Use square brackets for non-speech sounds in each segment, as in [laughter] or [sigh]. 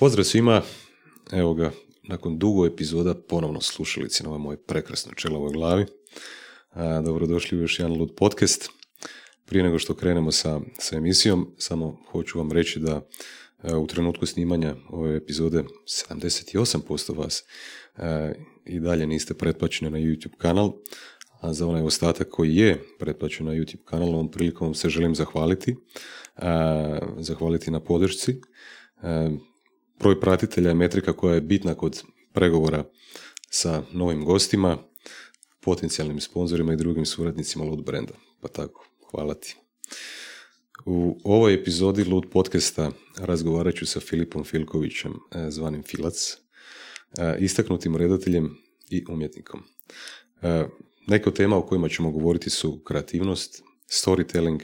Pozdrav svima, evo ga, nakon dugo epizoda ponovno slušalici na ovoj moje prekrasnoj čelovoj glavi. Dobrodošli u još jedan Lud podcast. Prije nego što krenemo sa, sa emisijom, samo hoću vam reći da a, u trenutku snimanja ove epizode 78% vas a, i dalje niste pretplaćeni na YouTube kanal, a za onaj ostatak koji je pretplaćen na YouTube kanal, ovom prilikom se želim zahvaliti. Zahvaliti na podršci broj pratitelja je metrika koja je bitna kod pregovora sa novim gostima, potencijalnim sponzorima i drugim suradnicima Lud brenda. Pa tako, hvala ti. U ovoj epizodi Lud podcasta razgovarat ću sa Filipom Filkovićem, e, zvanim Filac, e, istaknutim redateljem i umjetnikom. E, neke od tema o kojima ćemo govoriti su kreativnost, storytelling,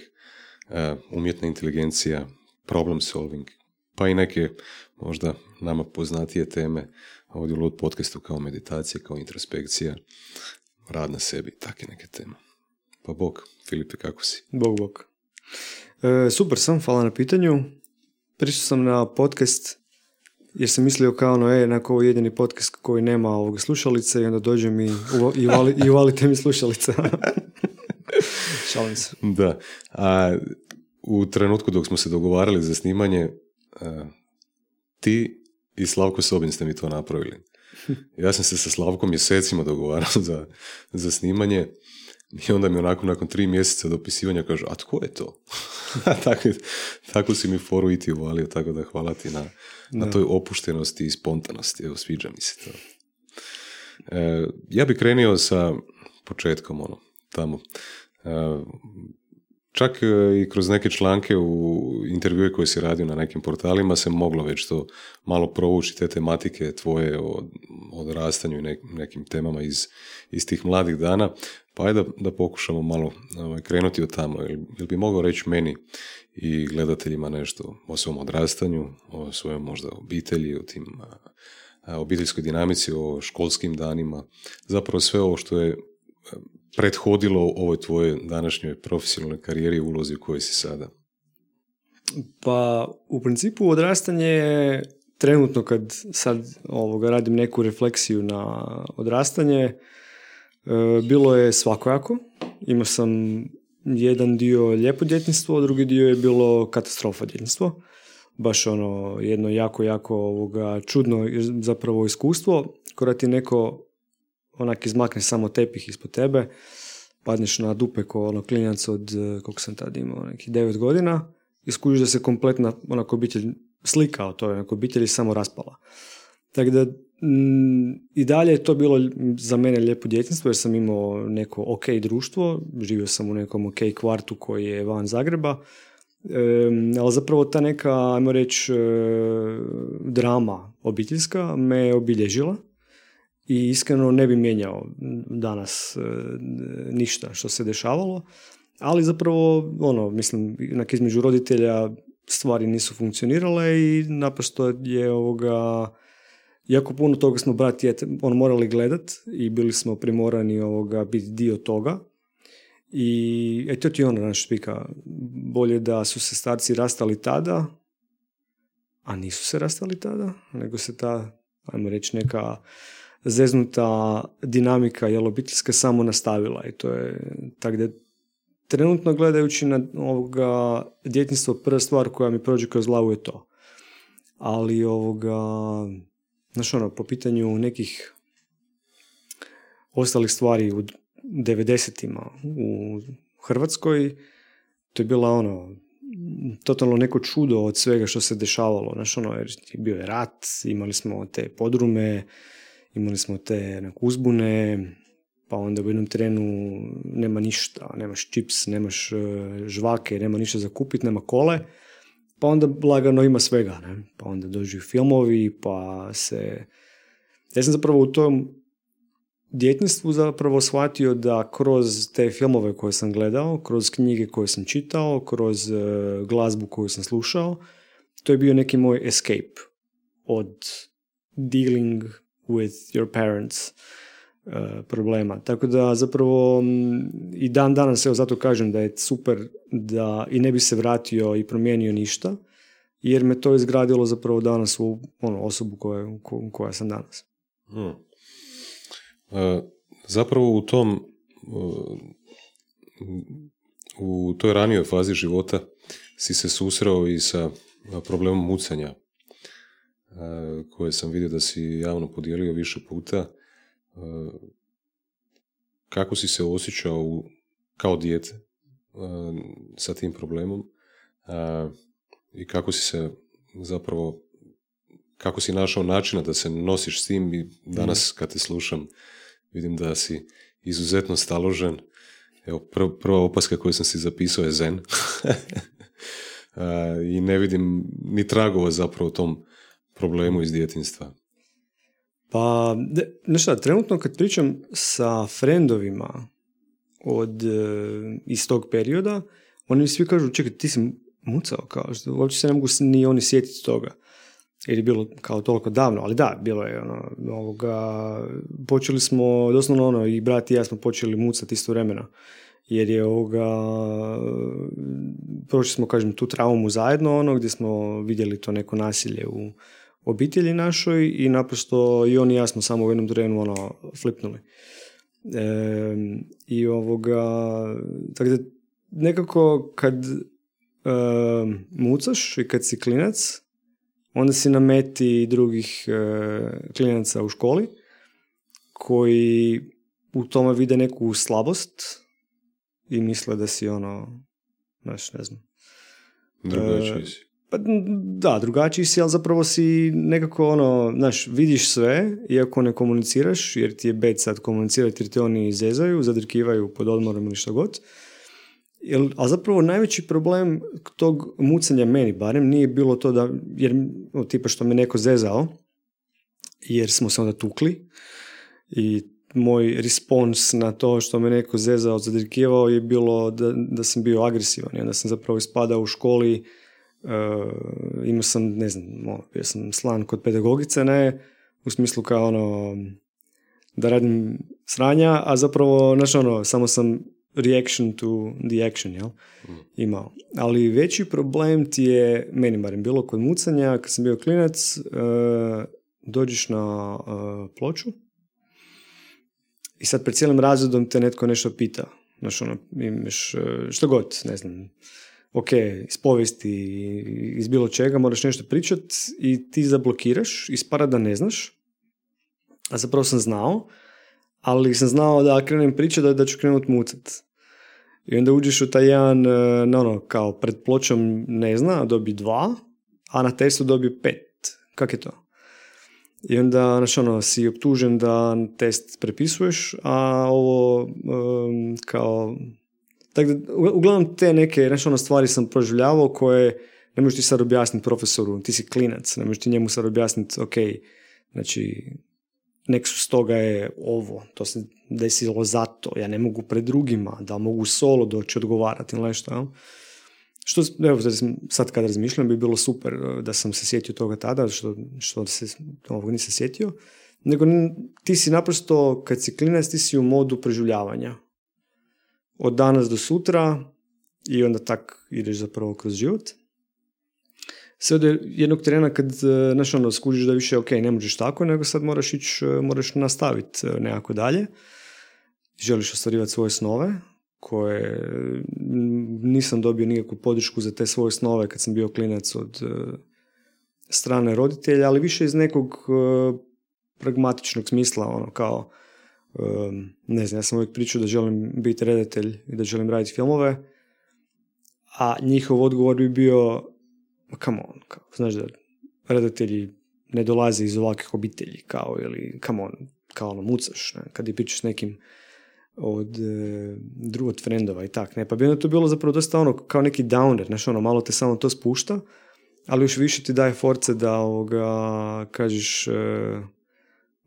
umjetna inteligencija, problem solving, pa i neke možda nama poznatije teme ovdje u Lud podcastu kao meditacija, kao introspekcija, rad na sebi, takve neke teme. Pa bog, Filipe, kako si? Bog, bog. E, super sam, hvala na pitanju. Prišao sam na podcast jer sam mislio kao no, e, nakon ovo jedini podcast koji nema ovog slušalice i onda dođem i, i, uvali, i uvalite mi slušalice. [laughs] Šalim se. Da. A, u trenutku dok smo se dogovarali za snimanje, ti i Slavko Sobin ste mi to napravili. [laughs] Ja sam se sa Slavkom mjesecima dogovarao za, za snimanje i onda mi onako nakon tri mjeseca dopisivanja kaže, a tko je to? [laughs] tako, tako si mi foru i ti uvalio, tako da hvala ti na, na toj opuštenosti i spontanosti. Evo, sviđa mi se to. E, ja bi krenio sa početkom, ono, tamo. E, Čak e, i kroz neke članke u intervjue koje si radio na nekim portalima se moglo već to malo provući te tematike tvoje o odrastanju i nekim temama iz, iz tih mladih dana. Pa ajde da, da pokušamo malo ovaj, krenuti od tamo. Jel, bi mogao reći meni i gledateljima nešto o svom odrastanju, o svojoj možda obitelji, o tim obiteljskoj dinamici, o školskim danima, zapravo sve ovo što je prethodilo ovoj tvojoj današnjoj profesionalnoj karijeri i ulozi u kojoj si sada? Pa, u principu odrastanje je trenutno kad sad ovoga, radim neku refleksiju na odrastanje, e, bilo je svakojako. Imao sam jedan dio lijepo djetinstvo, drugi dio je bilo katastrofa djetinstvo. Baš ono jedno jako, jako ovoga, čudno zapravo iskustvo. Kada ti neko onak izmakne samo tepih ispod tebe, padneš na dupe ko ono klinjac od, e, koliko sam tad imao, nekih devet godina i da se kompletna onako obitelj slika o toj onako obitelji samo raspala. Tako da mm, i dalje je to bilo za mene lijepo djetinstvo jer sam imao neko ok društvo, živio sam u nekom ok kvartu koji je van Zagreba, e, ali zapravo ta neka, ajmo reći, e, drama obiteljska me obilježila i iskreno ne bi mijenjao danas e, ništa što se dešavalo, ali zapravo, ono, mislim, onak između roditelja stvari nisu funkcionirale i naprosto je ovoga, jako puno toga smo brat on morali gledat i bili smo primorani ovoga biti dio toga. I eto ti ono naš spika, bolje da su se starci rastali tada, a nisu se rastali tada, nego se ta, ajmo reći, neka zeznuta dinamika jel obiteljska samo nastavila i to je tako da trenutno gledajući na ovoga djetinstvo prva stvar koja mi prođe kroz glavu je to. Ali ovoga, znaš ono, po pitanju nekih ostalih stvari u 90-ima u Hrvatskoj, to je bila ono, totalno neko čudo od svega što se dešavalo. Znaš ono, jer bio je rat, imali smo te podrume, imali smo te uzbune, pa onda u jednom trenu nema ništa, nemaš čips, nemaš e, žvake, nema ništa za kupit, nema kole, pa onda lagano ima svega, ne? pa onda dođu filmovi, pa se... Ja sam zapravo u tom djetinstvu zapravo shvatio da kroz te filmove koje sam gledao, kroz knjige koje sam čitao, kroz e, glazbu koju sam slušao, to je bio neki moj escape od dealing with your parents uh, problema. Tako da zapravo i dan danas, evo zato kažem da je super da i ne bi se vratio i promijenio ništa, jer me to izgradilo zapravo danas u ono, osobu koja, koja sam danas. Hmm. E, zapravo u tom u toj ranijoj fazi života si se susreo i sa problemom mucanja koje sam vidio da si javno podijelio više puta. Kako si se osjećao kao dijete sa tim problemom i kako si se zapravo kako si našao načina da se nosiš s tim i danas kad te slušam vidim da si izuzetno staložen. Evo, prva opaska koju sam si zapisao je zen. [laughs] I ne vidim ni tragova zapravo tom problemu iz djetinstva. Pa, ne šta, trenutno kad pričam sa frendovima od, e, iz tog perioda, oni mi svi kažu, čekaj, ti si mucao, kao što uopće se ne mogu ni oni sjetiti toga. Jer je bilo kao toliko davno, ali da, bilo je ono, ovoga, počeli smo, doslovno ono, i brat i ja smo počeli mucati isto vremena. Jer je ovoga, prošli smo, kažem, tu traumu zajedno, ono, gdje smo vidjeli to neko nasilje u obitelji našoj i naprosto i on i ja smo samo u jednom trenu ono, flipnuli. E, I ovoga, tako da nekako kad e, mucaš i kad si klinac, onda si na meti drugih e, klinaca u školi koji u tome vide neku slabost i misle da si ono, znaš, ne znam. Drugačiji si. Pa da, drugačiji si, ali zapravo si nekako ono, znaš, vidiš sve, iako ne komuniciraš, jer ti je bed sad komunicirati, jer te oni zezaju, zadrkivaju pod odmorom ili što god. Jel, a zapravo najveći problem tog mucanja meni barem nije bilo to da, jer tipa što me neko zezao, jer smo se onda tukli i moj respons na to što me neko zezao, zadrkivao je bilo da, da sam bio agresivan i onda sam zapravo ispadao u školi imao sam, ne znam, bio sam slan kod pedagogice, ne, u smislu kao ono, da radim sranja, a zapravo, znaš ono, samo sam reaction to the action, jel? Mm. Imao. Ali veći problem ti je, meni barem bilo kod mucanja, kad sam bio klinac, uh, dođeš na uh, ploču i sad pred cijelim razredom te netko nešto pita. Znaš, ono, imaš, što god, ne znam, ok, iz povijesti, iz bilo čega, moraš nešto pričat i ti zablokiraš, ispara da ne znaš, a zapravo sam znao, ali sam znao da krenem pričat da, da ću krenut mucat. I onda uđeš u taj jedan, e, no, ono, kao pred pločom ne zna, dobi dva, a na testu dobi pet. Kak je to? I onda, znaš, ono, si optužen da test prepisuješ, a ovo um, kao tako da, uglavnom te neke, znaš, ono stvari sam proživljavao koje ne možeš ti sad objasniti profesoru, ti si klinac, ne možeš ti njemu sad objasniti, ok, znači, neksus toga je ovo, to se desilo zato, ja ne mogu pred drugima, da mogu solo doći odgovarati ili nešto, jel? Što, evo, sad kad razmišljam, bi bilo super e, da sam se sjetio toga tada, što, što se ovog nisam sjetio, nego ti si naprosto, kad si klinac, ti si u modu preživljavanja od danas do sutra i onda tak ideš zapravo kroz život. Sve do jednog trena kad e, znaš ono, skužiš da više ok, ne možeš tako, nego sad moraš ići, e, moraš nastaviti e, nekako dalje. Želiš ostvarivati svoje snove, koje nisam dobio nikakvu podršku za te svoje snove kad sam bio klinac od strane roditelja, ali više iz nekog pragmatičnog smisla, ono kao ne znam, ja sam uvijek pričao da želim biti redatelj i da želim raditi filmove, a njihov odgovor bi bio, come on, kao, znaš da redatelji ne dolaze iz ovakvih obitelji, kao, ili, come on, kao ono, mucaš, ne? kad je pričaš s nekim od, e, od frendova i tak, ne, pa bi onda to bilo zapravo dosta ono, kao neki downer, znaš, ono, malo te samo to spušta, ali još više ti daje force da ovoga, kažeš, e,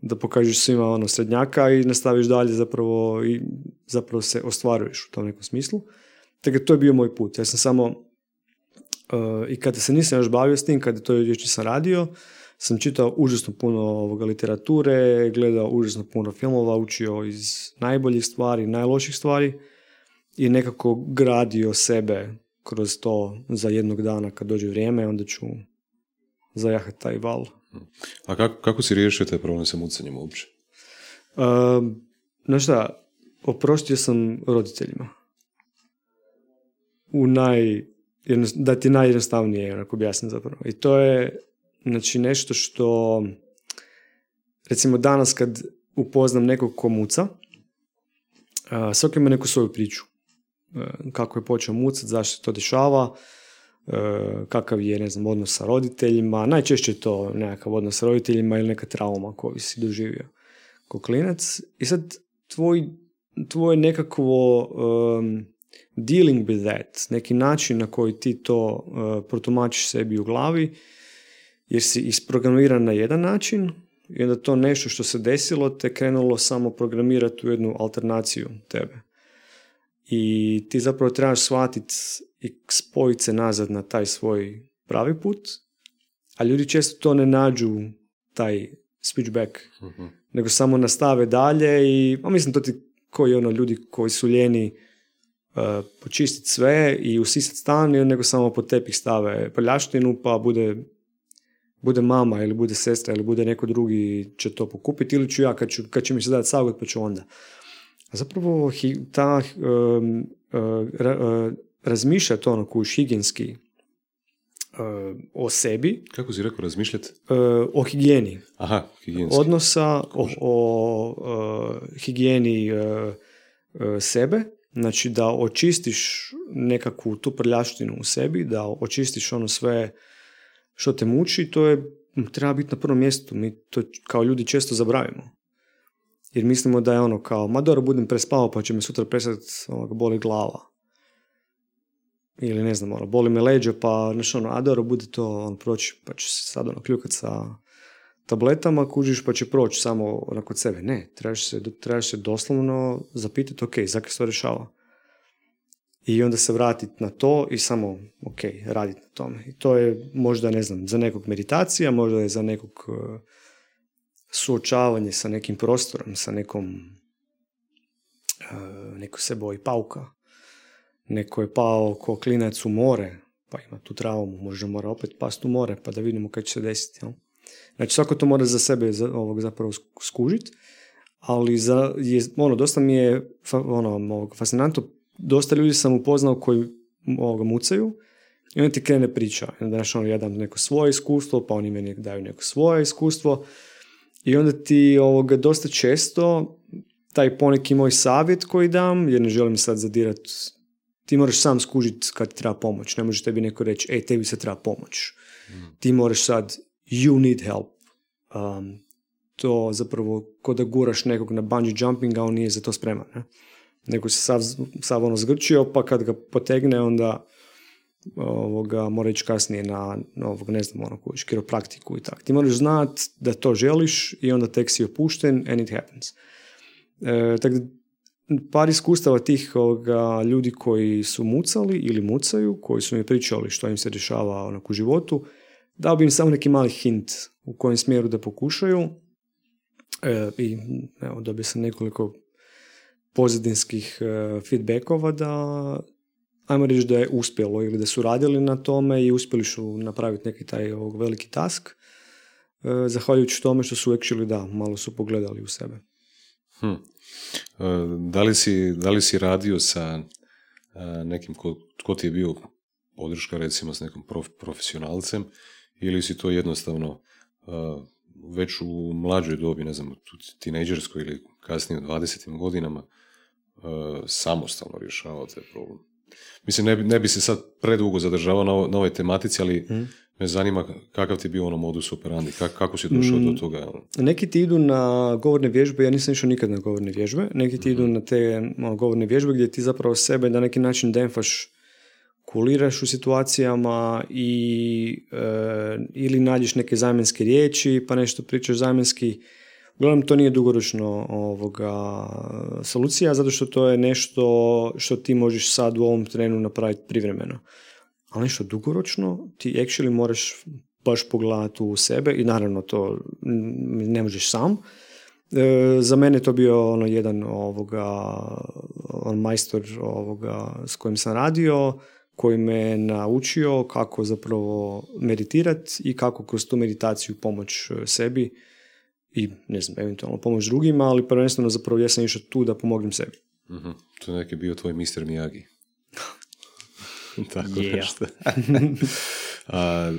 da pokažeš svima ono srednjaka i nastaviš dalje zapravo i zapravo se ostvaruješ u tom nekom smislu. Tako to je bio moj put. Ja sam samo uh, i kada se nisam još bavio s tim, kada to još nisam radio, sam čitao užasno puno ovoga literature, gledao užasno puno filmova, učio iz najboljih stvari, najloših stvari i nekako gradio sebe kroz to za jednog dana kad dođe vrijeme, onda ću zajahati taj val. A kako, kako si riješio taj problem sa mucanjem uopće? Uh, znaš šta, oprostio sam roditeljima. U naj, da ti najjednostavnije onako objasnim zapravo. I to je znači nešto što recimo danas kad upoznam nekog ko muca, svaki ima neku svoju priču. Uh, kako je počeo mucat, zašto se to dešava, kakav je, ne znam, odnos sa roditeljima. Najčešće je to nekakav odnos sa roditeljima ili neka trauma koju si doživio ko klinac. I sad tvoj, tvoj nekakvo um, dealing with that, neki način na koji ti to uh, protumačiš sebi u glavi, jer si isprogramiran na jedan način i onda to nešto što se desilo te krenulo samo programirati u jednu alternaciju tebe. I ti zapravo trebaš shvatiti i spojiti se nazad na taj svoj pravi put, a ljudi često to ne nađu taj switchback, uh nego samo nastave dalje i, a mislim to ti koji ono ljudi koji su ljeni uh, počistiti sve i usisati stan, nego samo pod tepih stave prljaštinu pa bude bude mama ili bude sestra ili bude neko drugi će to pokupiti ili ću ja kad, ću, kad će mi se dati savjet pa ću onda. A zapravo ta um, uh, razmišljati ono kuš higijenski o sebi. Kako si rekao razmišljati? O higijeni. Aha, higijenski. Odnosa, o, o higijeni sebe, znači da očistiš nekakvu tu prljaštinu u sebi, da očistiš ono sve što te muči, to je, treba biti na prvom mjestu. Mi to kao ljudi često zabravimo. Jer mislimo da je ono kao, ma dobro, budem prespavao pa će me sutra prestati boli glava. Ili ne znam, ono, boli me leđa pa, znaš ono, a bude to on proći, pa će se sad ono kljukat sa tabletama, kužiš pa će proći samo ono kod sebe. Ne, trebaš se, trebaš se doslovno zapitati, ok, zakaj se to rješava? i onda se vratiti na to i samo, ok, raditi na tome. I to je možda, ne znam, za nekog meditacija, možda je za nekog uh, suočavanje sa nekim prostorom, sa nekom uh, neko se boji pauka. Neko je pao ko klinac u more, pa ima tu traumu, možda mora opet past u more, pa da vidimo kaj će se desiti. Jel? Znači, svako to mora za sebe za, ovog zapravo skužiti, ali za, je, ono, dosta mi je ono, fascinantno dosta ljudi sam upoznao koji ovoga mucaju i onda ti krene priča. Znaš, ono, ja dam neko svoje iskustvo, pa oni meni daju neko svoje iskustvo i onda ti ovoga dosta često taj poneki moj savjet koji dam, jer ne želim sad zadirat, ti moraš sam skužiti kad ti treba pomoć. Ne može tebi neko reći, ej, tebi se treba pomoć. Mm. Ti moraš sad, you need help. Um, to zapravo, ko da guraš nekog na bungee jumping, a on nije za to spreman. Ne? nego se sav, sav ono zgrčio, pa kad ga potegne, onda ovoga, mora ići kasnije na, na ovog, ne znam, ono, kojiš, kiropraktiku i tako. Ti moraš znat da to želiš i onda tek si opušten and it happens. E, tako da, par iskustava tih ovoga, ljudi koji su mucali ili mucaju, koji su mi pričali što im se dešava onak, u životu, dao bi im samo neki mali hint u kojem smjeru da pokušaju e, i evo, dobio sam nekoliko pozadinskih e, feedbackova da ajmo reći da je uspjelo ili da su radili na tome i uspjeli su napraviti neki taj ovog veliki task e, zahvaljujući tome što su actually da, malo su pogledali u sebe. Hm. E, da, li si, da li si radio sa nekim ko, ko ti je bio podrška recimo s nekim profesionalcem ili si to jednostavno već u mlađoj dobi, ne znam, tinejdžerskoj ili kasnije u 20. godinama samostalno rješavao taj problem. Mislim, ne bi, ne bi se sad predugo zadržavao na, ovoj tematici, ali mm. Me zanima kakav ti je bio ono modus operandi, kako, kako si došao do mm, toga? Neki ti idu na govorne vježbe, ja nisam išao nikad na govorne vježbe, neki ti idu mhm. na te govorne vježbe gdje ti zapravo sebe na neki način denfaš kuliraš u situacijama i e, ili nađeš neke zamjenske riječi pa nešto pričaš zamjenski Uglavnom, to nije dugoročno ovoga, solucija, zato što to je nešto što ti možeš sad u ovom trenu napraviti privremeno. Ali nešto dugoročno, ti actually moraš baš pogledati u sebe i naravno to ne možeš sam. E, za mene to bio ono jedan ovoga, on majstor ovoga s kojim sam radio, koji me naučio kako zapravo meditirati i kako kroz tu meditaciju pomoć e, sebi i ne znam, eventualno pomoć drugima, ali prvenstveno zapravo ja sam išao tu da pomognem sebi. uh To je neki bio tvoj Mr. Miyagi. [laughs] Tako Yeah. nešto. [laughs] A,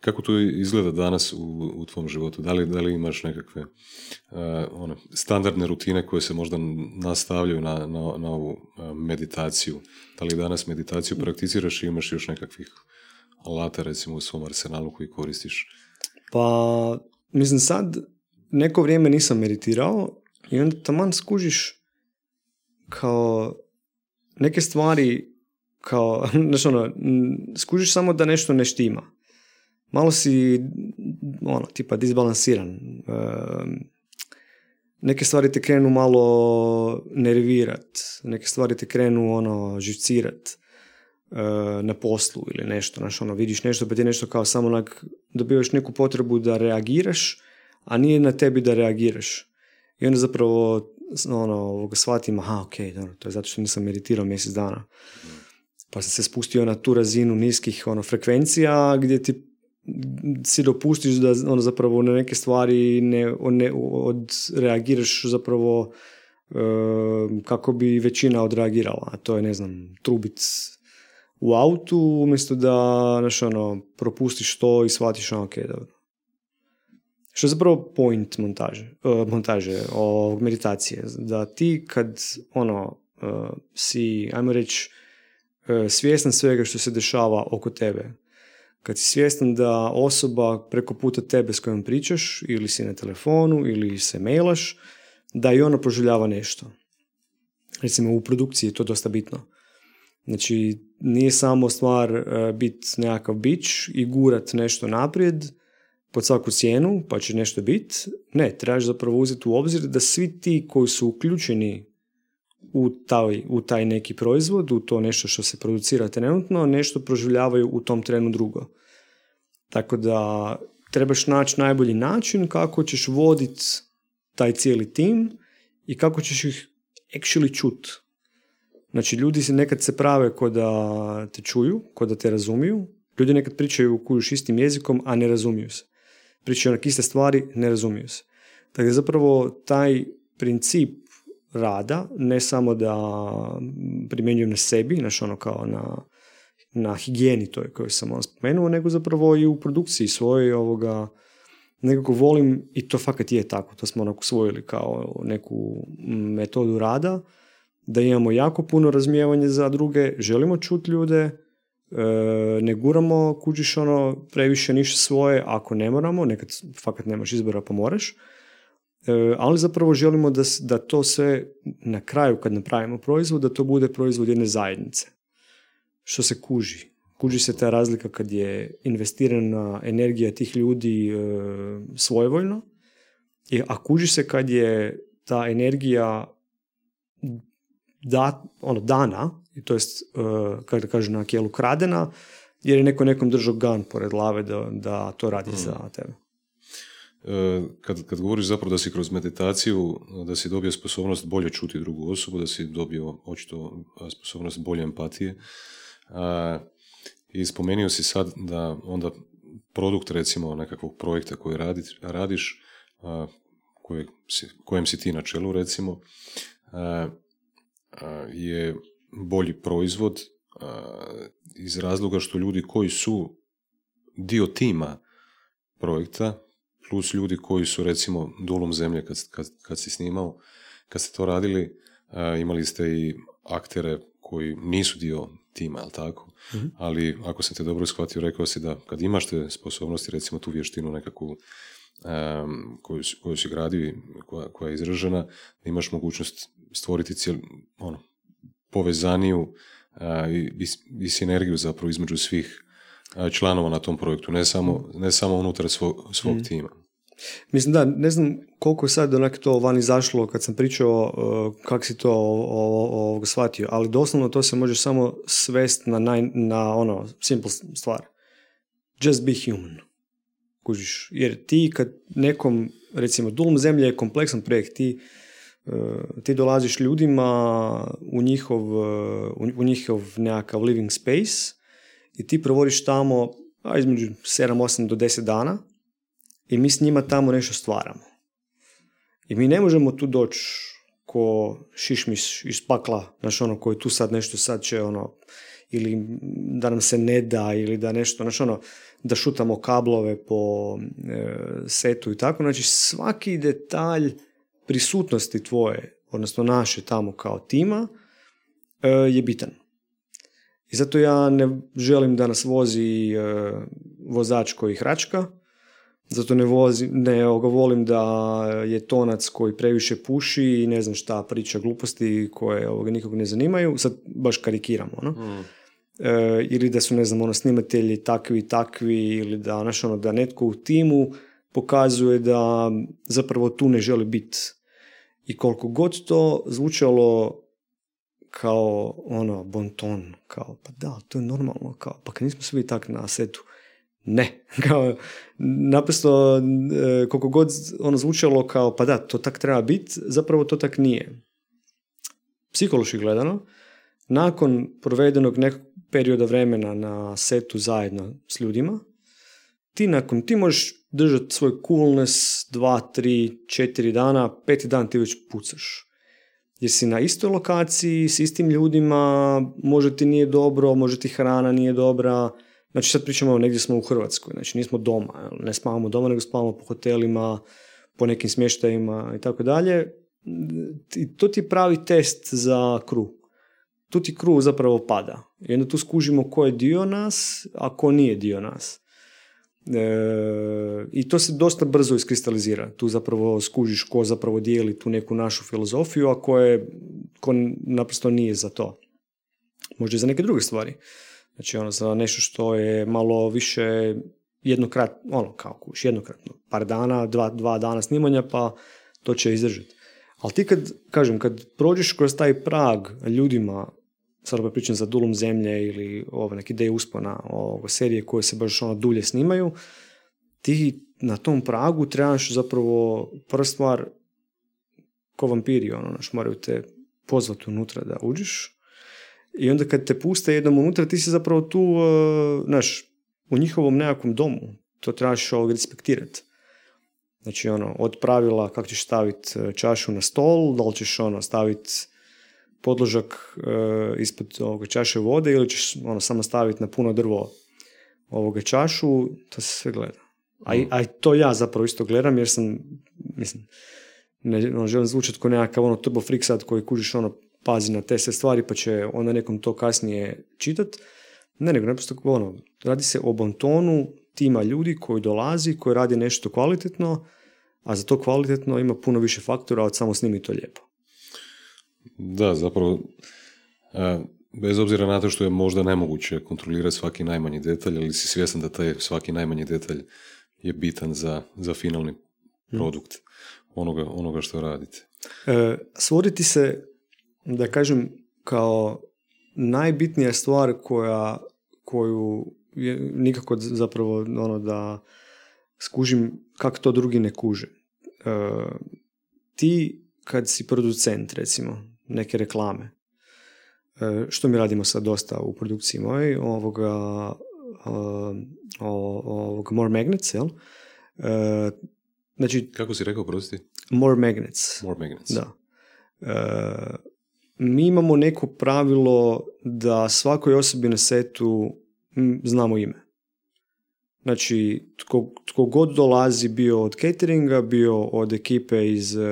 kako to izgleda danas u, u tvom životu? Da li, da li imaš nekakve a, one, standardne rutine koje se možda nastavljaju na, na, na ovu meditaciju? Da li danas meditaciju prakticiraš i imaš još nekakvih alata recimo u svom arsenalu koji koristiš? Pa, mislim sad, neko vrijeme nisam meditirao i onda taman skužiš kao neke stvari kao, [laughs] znaš ono, skužiš samo da nešto ne štima. Malo si, ono, tipa disbalansiran. Ehm, neke stvari te krenu malo nervirat, neke stvari te krenu, ono, živcirat e, na poslu ili nešto, znaš, ono, vidiš nešto pa ti nešto kao samo onak, dobivaš neku potrebu da reagiraš, a nije na tebi da reagiraš. I onda zapravo ono, shvatim, aha, ok, dobro, to je zato što nisam meditirao mjesec dana. Pa se spustio na tu razinu niskih ono, frekvencija gdje ti si dopustiš da ono, zapravo na neke stvari ne, ne odreagiraš zapravo e, kako bi većina odreagirala. A to je, ne znam, trubic u autu umjesto da znaš, ono, propustiš to i shvatiš ono, ok, dobro. Što je zapravo point montaže, uh, montaže ovog meditacije? Da ti kad ono, uh, si, ajmo reći, svjestan svega što se dešava oko tebe, kad si svjestan da osoba preko puta tebe s kojom pričaš, ili si na telefonu, ili se mailaš, da i ona proživljava nešto. Recimo u produkciji je to dosta bitno. Znači, nije samo stvar uh, biti nekakav bić i gurat nešto naprijed, pod svaku cijenu, pa će nešto biti. Ne, trebaš zapravo uzeti u obzir da svi ti koji su uključeni u taj, u taj neki proizvod, u to nešto što se producira trenutno, nešto proživljavaju u tom trenu drugo. Tako da trebaš naći najbolji način kako ćeš voditi taj cijeli tim i kako ćeš ih actually čut. Znači, ljudi se nekad se prave ko da te čuju, ko da te razumiju. Ljudi nekad pričaju kujuš istim jezikom, a ne razumiju se pričaju onak iste stvari, ne razumiju se. Dakle, zapravo taj princip rada, ne samo da primjenjujem na sebi, znaš ono kao na, na higijeni toj koju sam ono spomenuo, nego zapravo i u produkciji svojoj ovoga, nekako volim, i to fakat je tako, to smo onako usvojili kao neku metodu rada, da imamo jako puno razmijevanje za druge, želimo čuti ljude, E, ne guramo kuđiš ono previše ništa svoje ako ne moramo, nekad fakat nemaš izbora pa moraš, ali zapravo želimo da, da to sve na kraju kad napravimo proizvod, da to bude proizvod jedne zajednice. Što se kuži. Kuži se ta razlika kad je investirana energija tih ljudi e, svojevoljno, a kuži se kad je ta energija da, ono, dana, to jest, uh, kako da kažem, na kijelu kradena, jer je neko nekom držao gan pored glave da, da to radi mm. za tebe. E, kad, kad govoriš zapravo da si kroz meditaciju, da si dobio sposobnost bolje čuti drugu osobu, da si dobio očito sposobnost bolje empatije, a, i spomenuo si sad da onda produkt recimo nekakvog projekta koji radi, radiš, a, kojeg si, kojem si ti na čelu recimo, a, je bolji proizvod iz razloga što ljudi koji su dio tima projekta, plus ljudi koji su recimo dolom zemlje kad, kad, kad si snimao, kad ste to radili, imali ste i aktere koji nisu dio tima, jel tako? Mhm. Ali ako sam te dobro shvatio, rekao si da kad imaš te sposobnosti, recimo tu vještinu nekakvu um, koju, koju si gradio, koja, koja je izražena, da imaš mogućnost stvoriti cijel, ono, povezaniju i, i, sinergiju zapravo između svih članova na tom projektu, ne samo, ne samo unutar svog, svog mm. tima. Mislim da, ne znam koliko je sad onak to van izašlo kad sam pričao uh, kako si to o, o, shvatio, ali doslovno to se može samo svest na, naj, na ono, simple stvar. Just be human. Kužiš. Jer ti kad nekom, recimo, Dulom zemlje je kompleksan projekt, ti ti dolaziš ljudima u njihov, u njihov nekakav living space i ti provodiš tamo a između 7, 8 do 10 dana i mi s njima tamo nešto stvaramo. I mi ne možemo tu doći ko šišmiš iz pakla, znaš ono, koji tu sad nešto sad će ono, ili da nam se ne da, ili da nešto, znaš ono, da šutamo kablove po e, setu i tako. Znači svaki detalj prisutnosti tvoje, odnosno naše tamo kao tima, e, je bitan. I zato ja ne želim da nas vozi e, vozač koji hračka, zato ne, vozi, ne volim da je tonac koji previše puši i ne znam šta priča gluposti koje ovoga nikog ne zanimaju, sad baš karikiramo, ono. Mm. E, ili da su, ne znam, ono, snimatelji takvi i takvi, ili da, znaš, ono, da netko u timu pokazuje da zapravo tu ne želi biti. I koliko god to zvučalo kao ono bonton, kao pa da, to je normalno, kao pa kad nismo svi tak na setu. Ne, [laughs] kao naprosto e, koliko god ono zvučalo kao pa da, to tak treba biti, zapravo to tak nije. Psihološki gledano, nakon provedenog nekog perioda vremena na setu zajedno s ljudima, ti nakon, ti možeš držati svoj coolness dva, tri, četiri dana, peti dan ti već pucaš jer si na istoj lokaciji, s istim ljudima, možda ti nije dobro, možda ti hrana nije dobra. Znači sad pričamo negdje smo u Hrvatskoj, znači nismo doma, ne spavamo doma, nego spavamo po hotelima, po nekim smještajima i tako dalje. To ti je pravi test za kru. Tu ti kru zapravo pada. I onda tu skužimo ko je dio nas, a ko nije dio nas. E, I to se dosta brzo iskristalizira. Tu zapravo skužiš ko zapravo dijeli tu neku našu filozofiju, a ko, je, ko naprosto nije za to. Možda i za neke druge stvari. Znači ono, za nešto što je malo više jednokrat, ono kao kuš, jednokratno, par dana, dva, dva dana snimanja, pa to će izdržati. Ali ti kad, kažem, kad prođeš kroz taj prag ljudima sad opet pričam za Dulum zemlje ili ovo, neki ideje uspona ovo, serije koje se baš ono dulje snimaju, ti na tom pragu trebaš zapravo prva stvar ko vampiri, ono, naš, moraju te pozvati unutra da uđeš i onda kad te puste jednom unutra, ti si zapravo tu, uh, u njihovom nekakvom domu. To trebaš ovog respektirati. Znači, ono, od pravila kako ćeš staviti uh, čašu na stol, da li ćeš, ono, staviti podložak e, ispod ovoga čaše vode ili ćeš ono, samo staviti na puno drvo ovoga čašu, to se sve gleda. A, mm. a to ja zapravo isto gledam jer sam, mislim, ne ono, želim zvučati kao nekakav ono turbo freak sad koji kužiš ono pazi na te sve stvari pa će onda nekom to kasnije čitat. Ne, nego naprosto ono, radi se o bontonu tima ljudi koji dolazi, koji radi nešto kvalitetno, a za to kvalitetno ima puno više faktora od samo snimi to lijepo. Da, zapravo, e, bez obzira na to što je možda nemoguće kontrolirati svaki najmanji detalj, ali si svjestan da taj svaki najmanji detalj je bitan za, za finalni hmm. produkt onoga, onoga što radite. E, svoditi se, da kažem, kao najbitnija stvar koja, koju je nikako zapravo ono da skužim kako to drugi ne kuže. E, ti kad si producent recimo neke reklame. E, što mi radimo sad dosta u produkciji mojoj, ovoga, ovoga More Magnets, jel? E, znači, Kako si rekao, prosti? More Magnets. More Magnets. Da. E, mi imamo neko pravilo da svakoj osobi na setu znamo ime. Znači, tko, tko god dolazi, bio od cateringa, bio od ekipe iz uh,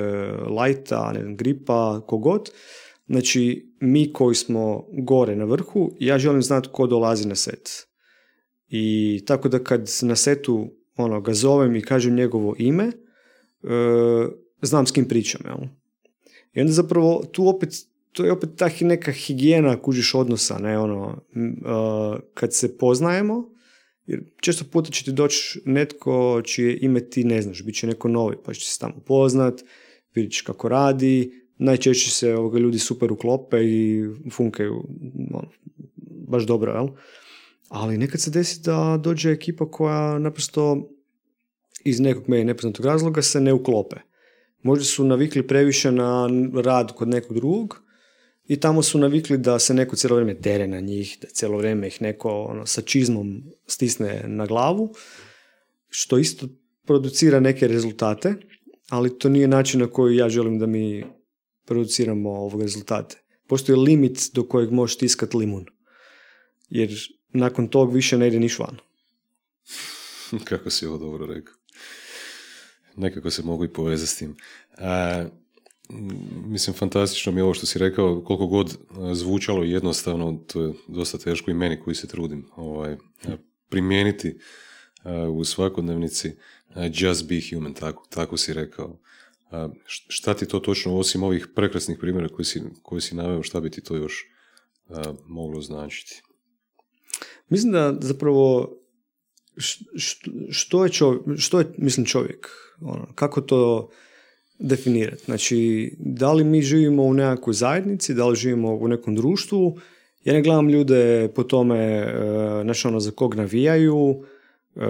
Lighta, ne znam, Gripa, kogod, znači, mi koji smo gore na vrhu, ja želim znati ko dolazi na set. I tako da kad na setu ono, ga zovem i kažem njegovo ime, uh, znam s kim pričam, jel? I onda zapravo tu opet, to je opet ta neka higijena kužiš odnosa, ne, ono, uh, kad se poznajemo, jer često puta će ti doći netko čije ime ti ne znaš, bit će neko novi, pa će se tamo poznat, vidjet kako radi, najčešće se ovoga, ljudi super uklope i funkaju ono, baš dobro, jel? Ali nekad se desi da dođe ekipa koja naprosto iz nekog meni nepoznatog razloga se ne uklope. Možda su navikli previše na rad kod nekog drugog i tamo su navikli da se neko cijelo vrijeme dere na njih, da cijelo vrijeme ih neko ono, sa čizmom stisne na glavu, što isto producira neke rezultate, ali to nije način na koji ja želim da mi produciramo ovog rezultate. Postoji limit do kojeg možeš tiskat limun. Jer nakon tog više ne ide niš van. [laughs] Kako si ovo dobro rekao. Nekako se mogu i povezati s tim. A, mislim, fantastično mi je ovo što si rekao, koliko god zvučalo jednostavno, to je dosta teško i meni koji se trudim ovaj, primijeniti u svakodnevnici just be human, tako, tako si rekao. Šta ti to točno, osim ovih prekrasnih primjera koji si, koji si naveo, šta bi ti to još moglo značiti? Mislim da zapravo što je, čovjek, što je mislim čovjek? Ono, kako to definirati? Znači, da li mi živimo u nekakvoj zajednici, da li živimo u nekom društvu? Ja ne gledam ljude po tome, znači ono, za kog navijaju, e,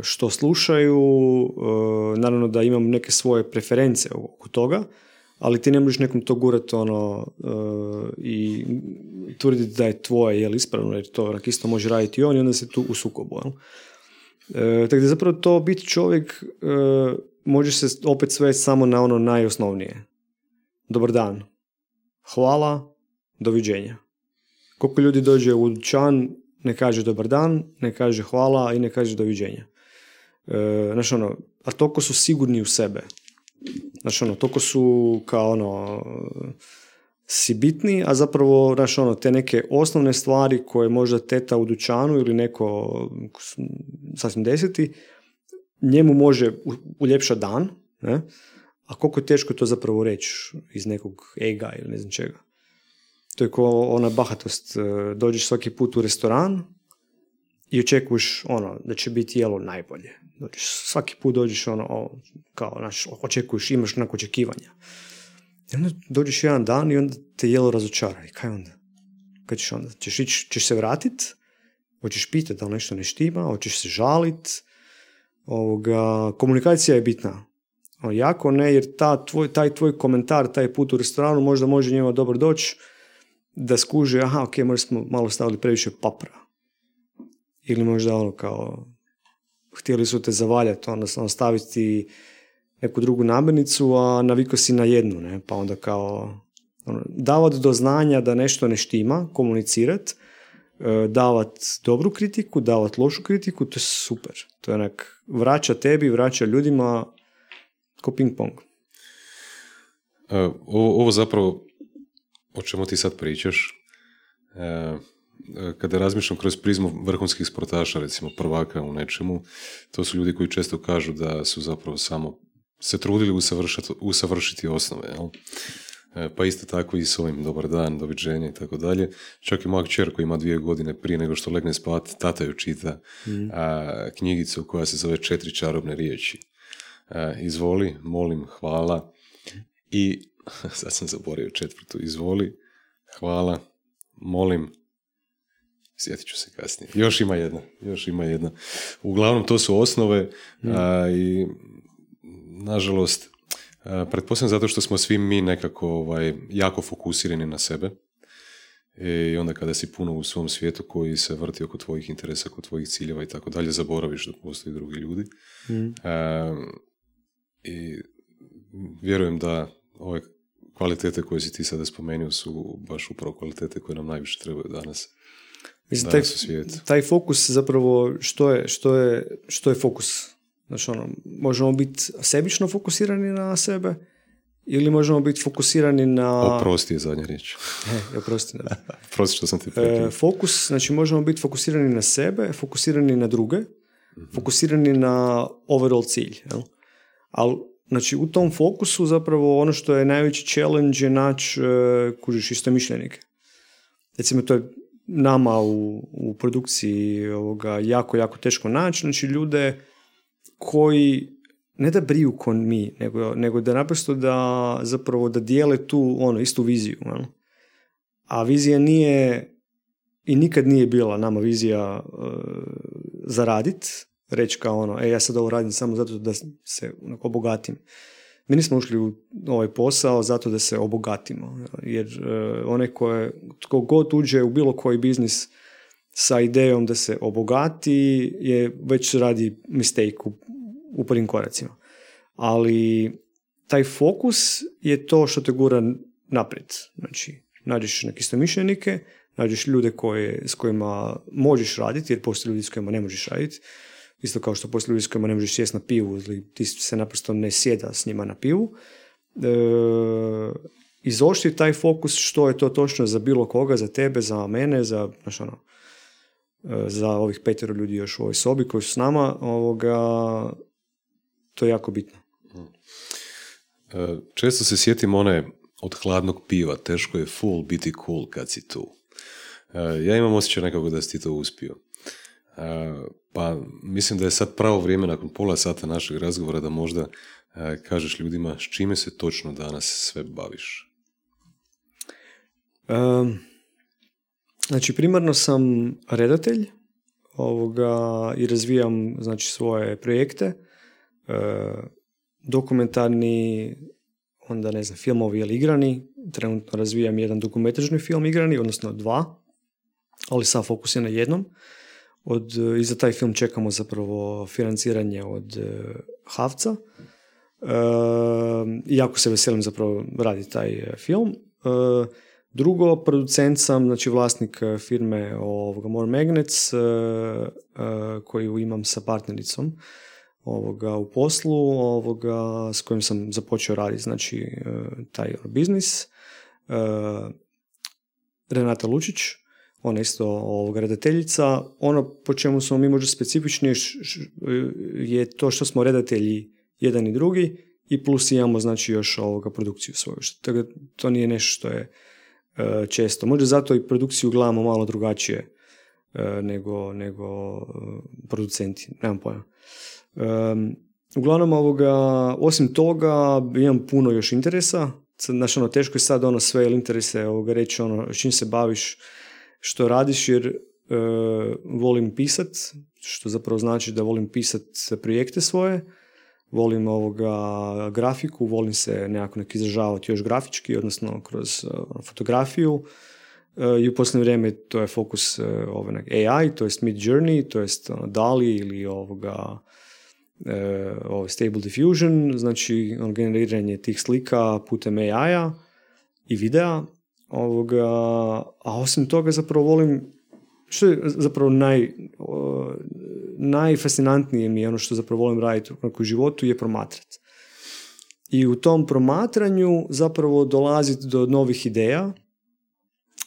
što slušaju, e, naravno da imam neke svoje preference oko toga, ali ti ne možeš nekom to gurati ono, i tvrditi da je tvoje jel, ispravno, jer to isto može raditi i on i onda se tu u sukobu. E, tako da zapravo to biti čovjek e, može se opet svesti samo na ono najosnovnije. Dobar dan. Hvala. Doviđenja. Koliko ljudi dođe u dućan, ne kaže dobar dan, ne kaže hvala i ne kaže doviđenja. E, znaš ono, a toliko su sigurni u sebe. Znaš ono, toliko su kao ono, si bitni, a zapravo, znaš, ono, te neke osnovne stvari koje možda teta u dućanu ili neko sasvim deseti, njemu može uljepšati dan, ne? a koliko je teško to zapravo reći iz nekog ega ili ne znam čega. To je ko ona bahatost, e, dođeš svaki put u restoran i očekuješ ono, da će biti jelo najbolje. Dođeš, svaki put dođeš ono, kao, znaš, očekuješ, imaš neko očekivanja. I onda dođeš jedan dan i onda te jelo razočara. I kaj onda? Kaj ćeš onda? Ćeš, ići, ćeš se vratit? Hoćeš pitati da li nešto ne štima? Hoćeš se žalit? Ovoga, komunikacija je bitna. O, jako ne, jer ta tvoj, taj tvoj komentar, taj put u restoranu možda može njima dobro doći da skuže, aha, ok, možda smo malo stavili previše papra. Ili možda ono kao, htjeli su te zavaljati, onda staviti neku drugu namirnicu, a naviko si na jednu, ne? pa onda kao ono, davat do znanja da nešto ne štima, komunicirat, e, davat dobru kritiku, davat lošu kritiku, to je super. To je onak, vraća tebi, vraća ljudima ko ping pong. E, ovo, ovo zapravo, o čemu ti sad pričaš, e, kada razmišljam kroz prizmu vrhunskih sportaša, recimo prvaka u nečemu, to su ljudi koji često kažu da su zapravo samo se trudili usavršiti osnove. Jel? E, pa isto tako i s ovim dobar dan, doviđenje i tako dalje. Čak i moja kćer koja ima dvije godine prije nego što legne spat, tata ju čita mm. a, knjigicu koja se zove Četiri čarobne riječi. A, izvoli, molim, hvala i, [laughs] sad sam zaborio četvrtu, izvoli, hvala, molim, sjetit ću se kasnije. Još ima jedna, još ima jedna. Uglavnom to su osnove mm. a, i nažalost, e, pretpostavljam zato što smo svi mi nekako ovaj, jako fokusirani na sebe i onda kada si puno u svom svijetu koji se vrti oko tvojih interesa, oko tvojih ciljeva i tako dalje, zaboraviš da postoji drugi ljudi. Mm. E, I vjerujem da ove kvalitete koje si ti sada spomenuo su baš upravo kvalitete koje nam najviše trebaju danas. Mislim, taj, taj fokus zapravo, što je, što je, što je fokus? Znači, ono, možemo biti sebično fokusirani na sebe ili možemo biti fokusirani na... Oprosti je zadnja riječ. E, oprosti, da. [laughs] Oprosti što sam ti e, Fokus, znači možemo biti fokusirani na sebe, fokusirani na druge, mm fokusirani na overall cilj. Jel? Ali, znači, u tom fokusu zapravo ono što je najveći challenge je naći, e, kužiš, isto mišljenike. Recimo, to je nama u, u produkciji ovoga jako, jako teško naći. Znači, ljude koji ne da briju kon mi, nego, nego da naprosto da zapravo da dijele tu ono, istu viziju. Ono. A vizija nije i nikad nije bila nama vizija uh, zaradit, reći kao ono, e ja sad ovo radim samo zato da se onako, obogatim. mi nismo ušli u ovaj posao zato da se obogatimo, jer uh, onaj koje, tko god uđe u bilo koji biznis sa idejom da se obogati je već radi mistake u, u prvim koracima. Ali taj fokus je to što te gura naprijed. Znači, nađeš neke istomišljenike, nađeš ljude koje, s kojima možeš raditi, jer postoje ljudi s kojima ne možeš raditi. Isto kao što postoje ljudi s kojima ne možeš sjesti na pivu ili ti se naprosto ne sjeda s njima na pivu. E, taj fokus što je to točno za bilo koga, za tebe, za mene, za, znaš ono, za ovih petero ljudi još u ovoj sobi koji su s nama, ovoga, to je jako bitno. E, često se sjetim one od hladnog piva, teško je full biti cool kad si tu. E, ja imam osjećaj nekako da si ti to uspio. E, pa mislim da je sad pravo vrijeme nakon pola sata našeg razgovora da možda kažeš ljudima s čime se točno danas sve baviš. Um, znači, primarno sam redatelj ovoga, i razvijam znači, svoje projekte. dokumentarni, onda ne znam, filmovi ili igrani. Trenutno razvijam jedan dokumentarni film igrani, odnosno dva, ali sa fokus je na jednom. Od, I za taj film čekamo zapravo financiranje od uh, Havca. Uh, jako se veselim zapravo raditi taj e, film. Drugo, producent sam, znači vlasnik firme ovoga More Magnets, koju imam sa partnericom ovoga, u poslu ovoga, s kojim sam započeo raditi znači, e, taj biznis. E, Renata Lučić, ona isto ovoga, redateljica. Ono po čemu smo mi možda specifični je to što smo redatelji jedan i drugi i plus imamo znači još ovoga produkciju svoju. Tako to nije nešto što je e, često. Možda zato i produkciju gledamo malo drugačije nego, nego producenti, nemam pojma. Uglavnom, ovoga, osim toga, imam puno još interesa. Znači, ono, teško je sad ono sve interese ovoga, reći ono, čim se baviš, što radiš, jer volim pisat, što zapravo znači da volim pisat projekte svoje, volim ovoga grafiku, volim se nekako nek izražavati još grafički, odnosno kroz uh, fotografiju. Uh, I u posljednje vrijeme to je fokus uh, AI, to jest Mid Journey, to jest ono, DALI ili ovoga e, ovaj Stable Diffusion, znači on generiranje tih slika putem AI-a i videa. Ovoga, a osim toga zapravo volim, što je zapravo naj, najfascinantnije mi je ono što zapravo volim raditi u životu je promatrati. I u tom promatranju zapravo dolaziti do novih ideja,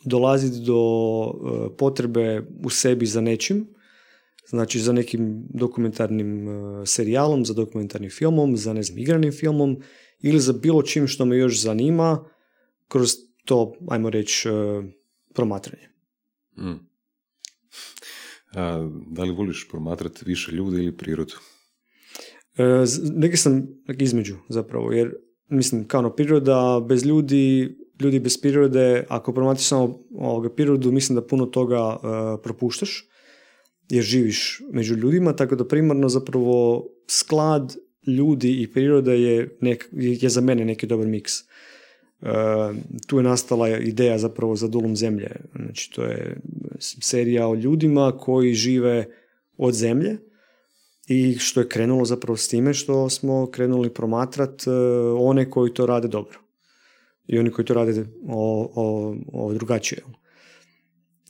dolaziti do e, potrebe u sebi za nečim Znači za nekim dokumentarnim e, serijalom, za dokumentarnim filmom, za ne znam, igranim filmom ili za bilo čim što me još zanima kroz to, ajmo reći, e, promatranje. Mm. A, da li voliš promatrati više ljudi ili prirodu? E, neki sam između zapravo, jer mislim kao na priroda bez ljudi, ljudi bez prirode, ako promatraš samo ovoga prirodu, mislim da puno toga e, propuštaš jer živiš među ljudima, tako da primarno zapravo sklad ljudi i prirode je, nek, je za mene neki dobar miks. Tu je nastala ideja zapravo za Dulom zemlje. Znači, to je serija o ljudima koji žive od zemlje i što je krenulo zapravo s time što smo krenuli promatrat e, one koji to rade dobro. I oni koji to rade o, o, o drugačije.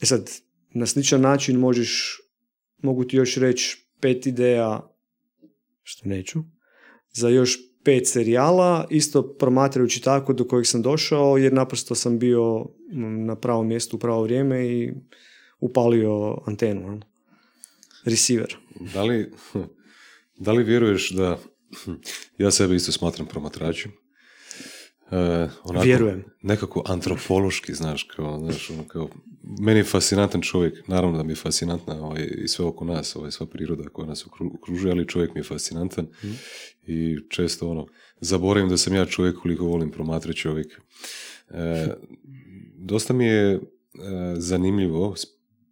E sad, na sličan način možeš mogu ti još reći pet ideja, što neću, za još pet serijala, isto promatrajući tako do kojih sam došao, jer naprosto sam bio na pravom mjestu u pravo vrijeme i upalio antenu, receiver. Da li, [laughs] da li vjeruješ da, ja sebe isto smatram promatračem, Uh, onako, Vjerujem. Nekako antropološki, znaš, kao, znaš, ono, kao, meni je fascinantan čovjek, naravno da mi je fascinantna ovaj, i sve oko nas, ovaj, sva priroda koja nas okružuje, ali čovjek mi je fascinantan mm. i često ono, zaboravim da sam ja čovjek koliko volim promatrati čovjek. E, dosta mi je e, zanimljivo,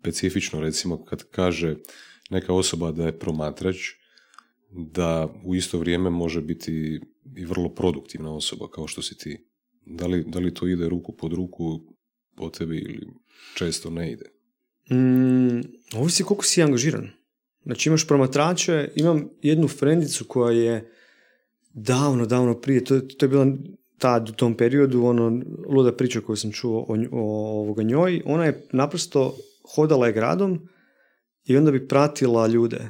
specifično recimo kad kaže neka osoba da je promatrač, da u isto vrijeme može biti i vrlo produktivna osoba kao što si ti. Da li, da li to ide ruku pod ruku po tebi ili često ne ide? Mm, ovisi koliko si angažiran. Znači imaš promatrače, imam jednu frendicu koja je davno, davno prije, to, to je bila tad u tom periodu, ono, luda priča koju sam čuo o, o ovoga njoj, ona je naprosto hodala je gradom i onda bi pratila ljude.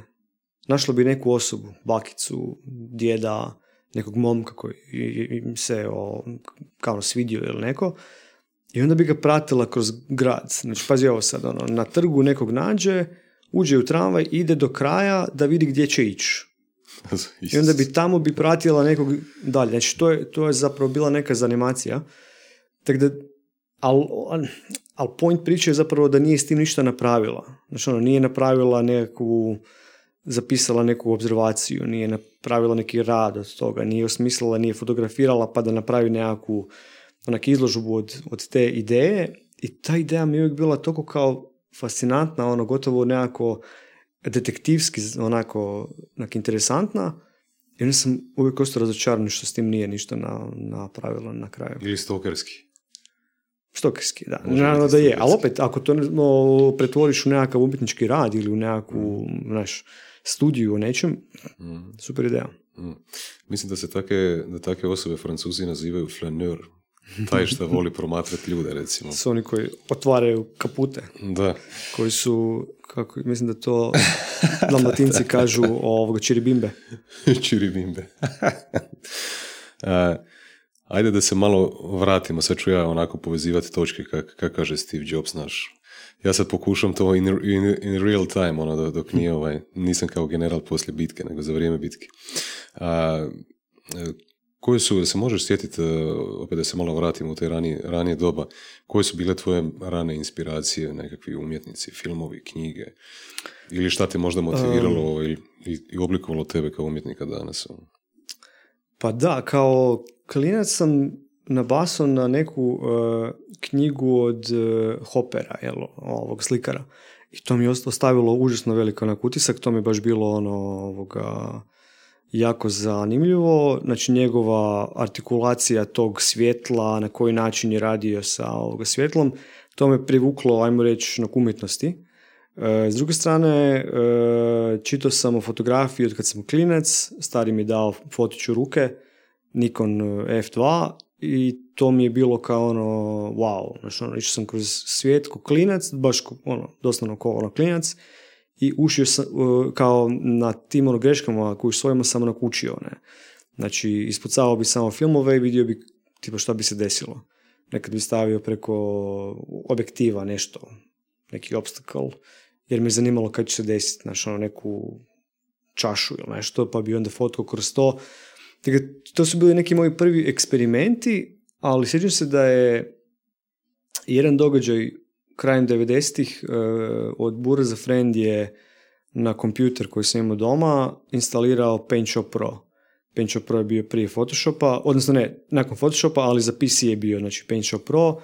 Našla bi neku osobu, bakicu, djeda, nekog momka koji im se o, kao svidio ili neko i onda bi ga pratila kroz grad. Znači, pazi ovo sad, ono, na trgu nekog nađe, uđe u tramvaj, ide do kraja da vidi gdje će ići. [laughs] I onda bi tamo bi pratila nekog dalje. Znači, to je, to je zapravo bila neka zanimacija. Tako da, ali al point priče je zapravo da nije s tim ništa napravila. Znači, ono, nije napravila nekakvu, zapisala neku observaciju, nije napravila neki rad od toga, nije osmislila, nije fotografirala pa da napravi nekakvu onak izložbu od, od te ideje i ta ideja mi je uvijek bila toliko kao fascinantna, ono gotovo nekako detektivski, onako onak interesantna i onda sam uvijek ostao razočaran što s tim nije ništa na, napravila na kraju. Ili stokerski. Stokerski, da. Naravno da je, ali opet, ako to no, pretvoriš u nekakav umjetnički rad ili u nekakvu, mm. Studiju o nečem, mm. super ideja. Mm. Mislim da se take, da take osobe francuzi nazivaju flaneur, taj što [laughs] voli promatrati ljude, recimo. Su oni koji otvaraju kapute. Da. Koji su, kako, mislim da to [laughs] dalmatinci kažu ovoga čiribimbe. [laughs] čiribimbe. A, ajde da se malo vratimo, sad ću ja onako povezivati točke kak, kak kaže Steve Jobs naš. Ja sad pokušam to in, in, in real time, ono, dok nije ovaj, nisam kao general poslije bitke, nego za vrijeme bitke. A, koje su, se možeš sjetiti, e, opet da se malo vratimo u te ranije, ranije doba, koje su bile tvoje rane inspiracije, nekakvi umjetnici, filmovi, knjige, ili šta te možda motiviralo um, i, i, oblikovalo tebe kao umjetnika danas? Ono? Pa da, kao klinac sam nabasao na neku uh, knjigu od uh, Hopera, jel, ovog slikara. I to mi je ostavilo užasno veliko onak utisak, to mi je baš bilo ono, ovoga, jako zanimljivo. Znači njegova artikulacija tog svjetla, na koji način je radio sa ovoga svjetlom, to me privuklo, ajmo reći, na umjetnosti. E, s druge strane, e, čitao sam o fotografiji od kad sam klinac, stari mi je dao fotiću ruke, Nikon F2 i to mi je bilo kao ono, wow, znači ono, išao sam kroz svijet ko klinac, baš ono, doslovno kao ono klinac i ušio sam, kao na tim ono greškama koje svojima sam nakučio. Ne? Znači, ispucavao bi samo filmove i vidio bi tipa šta bi se desilo. Nekad bi stavio preko objektiva nešto, neki obstacle, jer me zanimalo kad će se desiti, znači ono neku čašu ili nešto, pa bi onda fotko kroz to. Dakle, to su bili neki moji prvi eksperimenti, ali sjećam se da je jedan događaj krajem 90-ih uh, od Burza Friend je na kompjuter koji sam imao doma instalirao PaintShop Pro. PaintShop Pro je bio prije Photoshopa, odnosno ne, nakon Photoshopa, ali za PC je bio, znači PaintShop Pro, uh,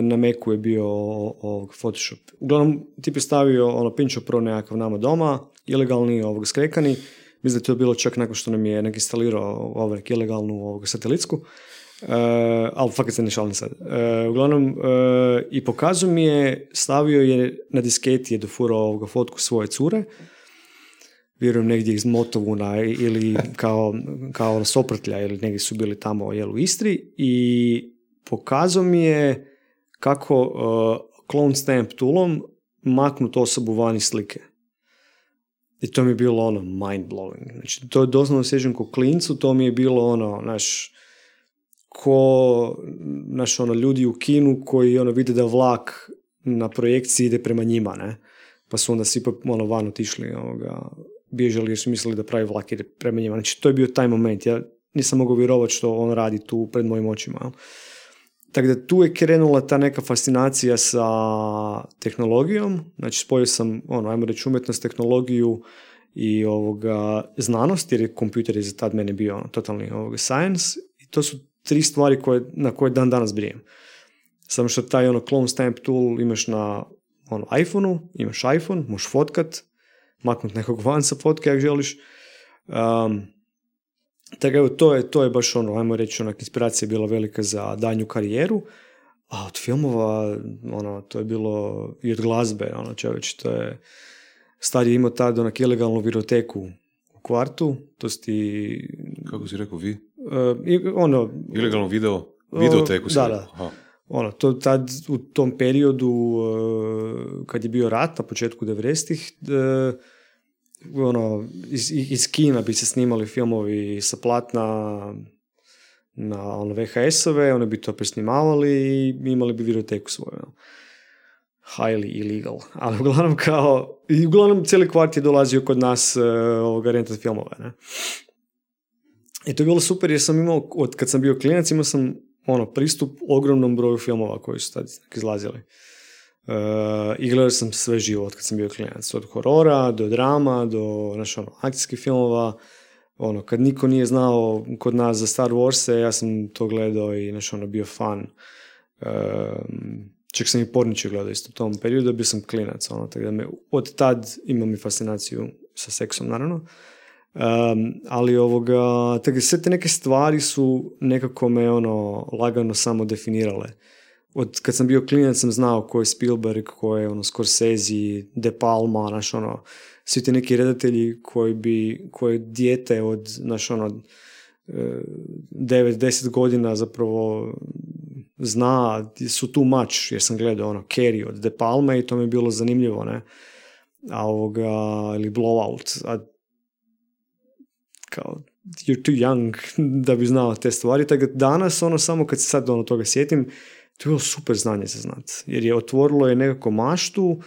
na Macu je bio ovog Photoshop. Uglavnom, tip je stavio ono PaintShop Pro nekakav nama doma, ilegalni, ovog skrekani, mislim da je to bilo čak nakon što nam je nek instalirao ovaj ilegalnu ovog satelitsku. Uh, ali fakat se ne šalim sad. Uh, uglavnom, uh, i pokazu mi je, stavio je na disketi je dofurao ovoga fotku svoje cure, vjerujem negdje iz Motovuna ili kao, kao Soprtlja ili negdje su bili tamo jel, u Istri i pokazao mi je kako clone stamp toolom maknut osobu van iz slike. I to mi je bilo ono mind blowing. Znači, to je doslovno sjećam ko klincu, to mi je bilo ono, naš, ko naš, ono, ljudi u kinu koji ono, vide da vlak na projekciji ide prema njima, ne? Pa su onda svi ono, van otišli, ovoga, bježali jer su mislili da pravi vlak ide prema njima. Znači, to je bio taj moment. Ja nisam mogao vjerovati što on radi tu pred mojim očima. Tako da tu je krenula ta neka fascinacija sa tehnologijom. Znači, spojio sam, ono, ajmo reći, umjetnost, tehnologiju i ovoga, znanost, jer je kompjuter je za tad mene bio ono, totalni ovoga, science. I to su tri stvari koje, na koje dan danas brijem. Samo što taj ono clone stamp tool imaš na ono, iPhoneu, imaš iPhone, možeš fotkat, maknut nekog van sa fotke ako želiš. Um, Tako evo, to je, to je baš ono, ajmo reći, onak, inspiracija je bila velika za danju karijeru, a od filmova, ono, to je bilo i od glazbe, ono, čovječ, to je, stari je imao tad onak ilegalnu viroteku u kvartu, to si ti... Kako si rekao, vi? Uh, i, ono... Ilegalno video, videoteku da, da. Aha. Ono, to tad u tom periodu uh, kad je bio rat na početku 90-ih, uh, ono, iz, iz Kina bi se snimali filmovi sa platna na ono, VHS-ove, one bi to presnimavali i imali bi videoteku svoju. Ono. Highly illegal. [laughs] Ali uglavnom kao, i uglavnom cijeli kvart je dolazio kod nas uh, ovoga rentat filmova. Ne? I to je bilo super jer sam imao, od kad sam bio klinac, imao sam ono, pristup ogromnom broju filmova koji su tad izlazili. Uh, I gledao sam sve živo kad sam bio klinac. Od horora, do drama, do naš, ono, akcijskih filmova. Ono, kad niko nije znao kod nas za Star Wars, ja sam to gledao i naš, ono, bio fan. Uh, čak sam i porniče gledao isto u tom periodu, bio sam klinac. Ono, tako da me, od tad imam i fascinaciju sa seksom, naravno. Um, ali ovoga, tako sve te neke stvari su nekako me ono lagano samo definirale od kad sam bio klinac sam znao ko je Spielberg, ko je ono Scorsese, De Palma, naš ono, svi ti neki redatelji koji bi, koje dijete od, naš ono, 9-10 godina zapravo zna, su tu mač, jer sam gledao ono, Carrie od De Palma i to mi je bilo zanimljivo, ne, a ovoga, ili Blowout, a kao, you're too young [laughs] da bi znao te stvari, tako danas, ono, samo kad se sad ono toga sjetim, to je bilo super znanje za znat. Jer je otvorilo je nekako maštu,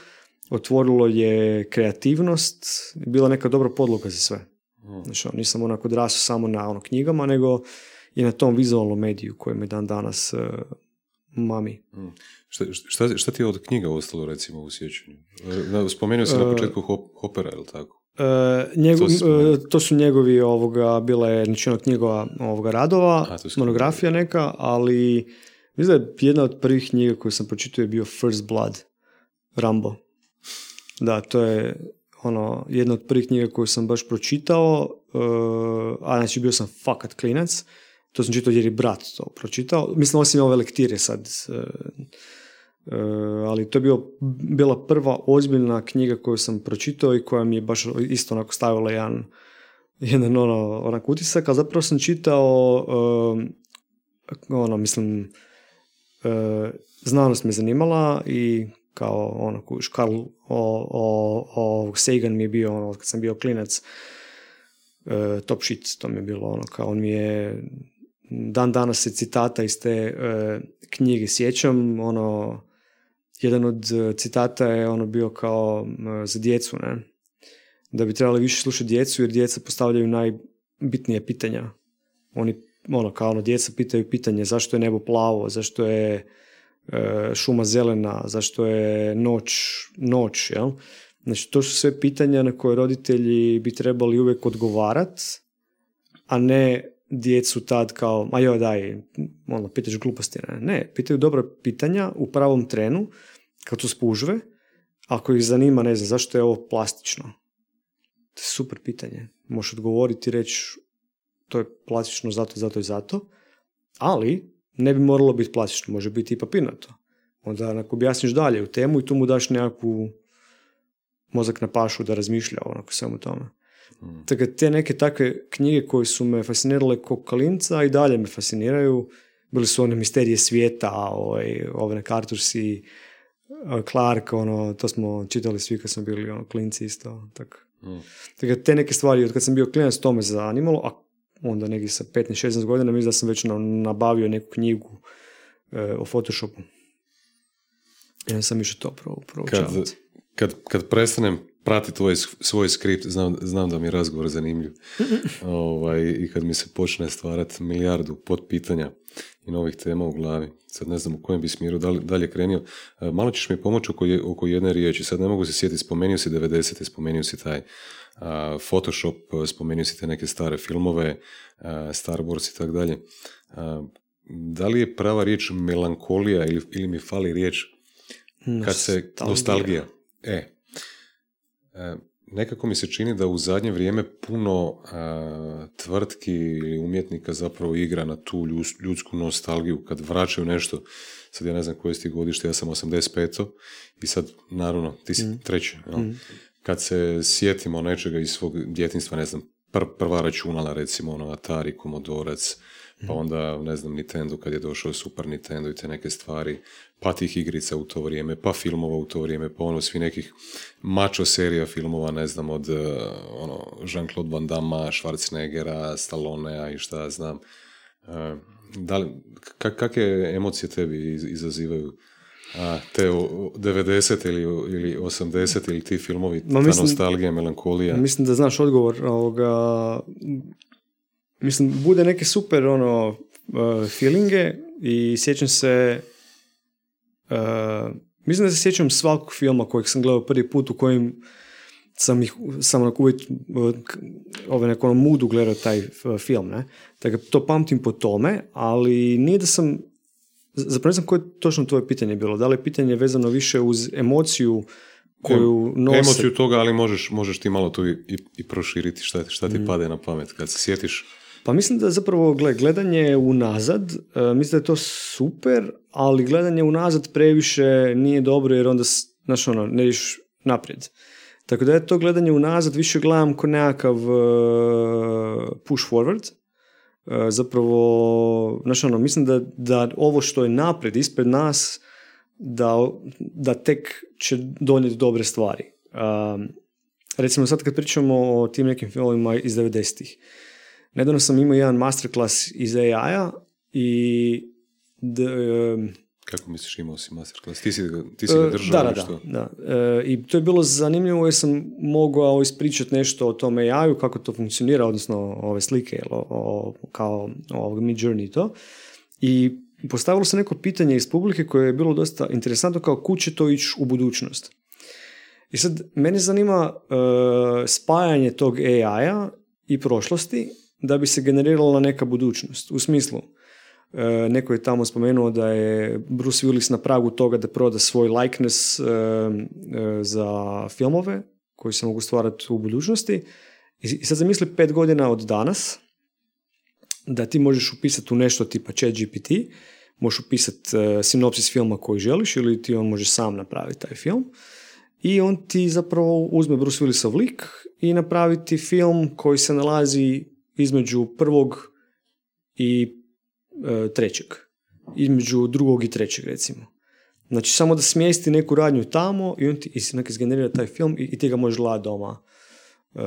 otvorilo je kreativnost, bila neka dobra podloga za sve. Znači, nisam onako odrasao samo na ono, knjigama, nego i na tom vizualnom mediju koji me dan danas uh, mami. Mm. Šta, šta, šta, ti je od knjiga ostalo recimo u sjećanju? E, spomenuo sam na e, početku hop, Hopera, je li tako? Uh, njegov, to, to, su njegovi ovoga, bila je znači, ono knjigova ovoga radova, A, monografija neka, ali Mislim da je jedna od prvih knjiga koju sam pročitao je bio First Blood, Rambo. Da, to je ono, jedna od prvih knjiga koju sam baš pročitao, uh, a znači bio sam fakat klinac, to sam čitao jer je brat to pročitao, mislim osim ove lektire sad, uh, uh, ali to je bio, bila prva ozbiljna knjiga koju sam pročitao i koja mi je baš isto onako stavila jedan, jedan ono, onak utisak, a zapravo sam čitao, ono, mislim, znanost me zanimala i kao ono, Karl o, o, o Sagan mi je bio ono, kad sam bio klinac, e, top shit, to mi je bilo ono, kao on mi je, dan danas se citata iz te e, knjige sjećam, ono, jedan od citata je ono bio kao za djecu, ne, da bi trebali više slušati djecu jer djeca postavljaju najbitnije pitanja. Oni ono, kao ono, djeca pitaju pitanje zašto je nebo plavo, zašto je e, šuma zelena, zašto je noć, noć, jel? Znači, to su sve pitanja na koje roditelji bi trebali uvijek odgovarat, a ne djecu tad kao, ma joj daj, ono, pitaš gluposti, ne. ne, pitaju dobra pitanja u pravom trenu, kad su spužve, ako ih zanima, ne znam, zašto je ovo plastično? To je super pitanje. Možeš odgovoriti i reći, to je plastično zato, zato i zato, ali ne bi moralo biti plastično, može biti i papirnato. Onda ako objasniš dalje u temu i tu mu daš nekakvu mozak na pašu da razmišlja o onako svemu tome. Mm. Tako te neke takve knjige koje su me fascinirale kao kalinca i dalje me fasciniraju. Bili su one misterije svijeta, ovaj, ove Artursi, Clark, ono, to smo čitali svi kad smo bili ono, klinci isto. Tako. Mm. Tako te neke stvari, od kad sam bio klinac, to me zanimalo, a onda negdje sa 15-16 godina mislim da sam već nabavio neku knjigu e, o Photoshopu. Ja sam išao to pro, kad, kad, kad prestanem pratiti tvoj, svoj skript, znam, znam da mi je razgovor zanimljiv. [laughs] ovaj, I kad mi se počne stvarati milijardu pitanja i novih tema u glavi. Sad ne znam u kojem bi smjeru dalje, dalje krenio. E, malo ćeš mi pomoći oko, oko jedne riječi. Sad ne mogu se sjetiti, spomenuo si 90. spomenuo si taj Photoshop, spomenuo si te neke stare filmove, Star Wars i tako dalje. Da li je prava riječ melankolija ili, ili mi fali riječ kad se nostalgija. E, nekako mi se čini da u zadnje vrijeme puno tvrtki ili umjetnika zapravo igra na tu ljudsku nostalgiju kad vraćaju nešto. Sad ja ne znam koje si ti godište, ja sam 85. I sad, naravno, ti si mm. treći. Mm. Kad se sjetimo nečega iz svog djetinstva, ne znam, prva računala, recimo, ono, Atari, Commodorec, pa mm. onda, ne znam, Nintendo kad je došao Super Nintendo i te neke stvari, pa tih igrica u to vrijeme, pa filmova u to vrijeme, pa ono svi nekih mačo serija filmova, ne znam, od uh, ono, Jean-Claude Van Damme, Schwarzeneggera, Stallonea i šta znam. Uh, da li, kakve emocije tebi izazivaju a, te 90 ili, ili 80 ili ti filmovi, Ma, ta nostalgija, melankolija? Mislim da znaš odgovor ovoga, mislim, bude neke super ono, uh, feelinge i sjećam se Uh, mislim da se sjećam svakog filma kojeg sam gledao prvi put u kojem sam ih sam onako uvijek ove neko ono mudu gledao taj film, ne? Dakle, to pamtim po tome, ali nije da sam zapravo ne znam koje je točno tvoje pitanje bilo. Da li je pitanje vezano više uz emociju koju nose... Emociju toga, ali možeš, možeš ti malo to i, i, proširiti šta, šta ti mm. pade na pamet kad se sjetiš. Pa mislim da zapravo gledanje unazad, uh, mislim da je to super, ali gledanje unazad previše nije dobro jer onda, znaš ono, ne iš naprijed. Tako da je to gledanje unazad više gledam kao nekakav uh, push forward. Uh, zapravo, znaš ono, mislim da, da ovo što je naprijed, ispred nas, da, da tek će donijeti dobre stvari. Um, recimo sad kad pričamo o tim nekim filmovima iz 90-ih, Nedavno sam imao jedan masterclass iz AI-a i kako misliš imao si masterclass? Ti si, ti si ga e, držao da, da, Da, e, I to je bilo zanimljivo jer sam mogao ispričati nešto o tom AI-u, kako to funkcionira, odnosno ove slike o, o, kao ovog Mid Journey to. I postavilo se neko pitanje iz publike koje je bilo dosta interesantno kao kuće će to ići u budućnost. I sad, mene zanima uh, spajanje tog AI-a i prošlosti da bi se generirala neka budućnost. U smislu, e, neko je tamo spomenuo da je Bruce Willis na pragu toga da proda svoj likeness e, e, za filmove koji se mogu stvarati u budućnosti. I sad zamisli pet godina od danas da ti možeš upisati u nešto tipa chat GPT, možeš upisati sinopsis filma koji želiš ili ti on može sam napraviti taj film i on ti zapravo uzme Bruce Willisov lik i napraviti film koji se nalazi između prvog i e, trećeg. Između drugog i trećeg, recimo. Znači, samo da smjesti neku radnju tamo i on ti izgenerira taj film i, i ti ga možeš gledati doma. E,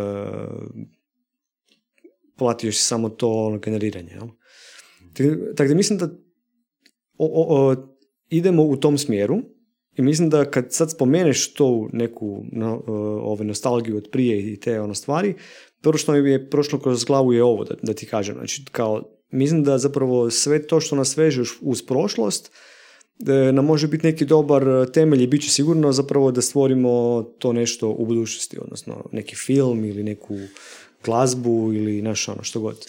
platio si samo to ono, generiranje. Jel? Tako da mislim da o, idemo u tom smjeru i mislim da kad sad spomeneš to neku no, ove nostalgiju od prije i te ono stvari, prvo što mi je prošlo kroz glavu je ovo, da, da ti kažem. Znači, kao, mislim da zapravo sve to što nas veže uz prošlost, da nam može biti neki dobar temelj i bit će sigurno zapravo da stvorimo to nešto u budućnosti, odnosno neki film ili neku glazbu ili naš ono što god.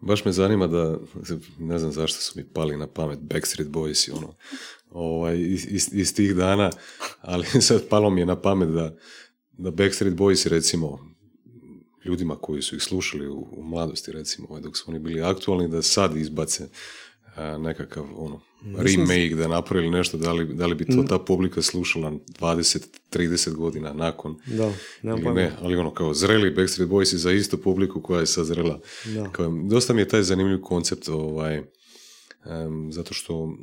Baš me zanima da, ne znam zašto su mi pali na pamet Backstreet Boys i ono, ovaj, iz, iz, tih dana, ali [laughs] sad palo mi je na pamet da, da Backstreet Boys recimo ljudima koji su ih slušali u, u mladosti recimo ovaj, dok su oni bili aktualni da sad izbace nekakav ono, remake da napravili nešto, da li, da li bi to ta publika slušala 20-30 godina nakon da, ili ne, ali ono kao zreli Backstreet Boys za istu publiku koja je sad zrela. Kao, dosta mi je taj zanimljiv koncept ovaj, zato što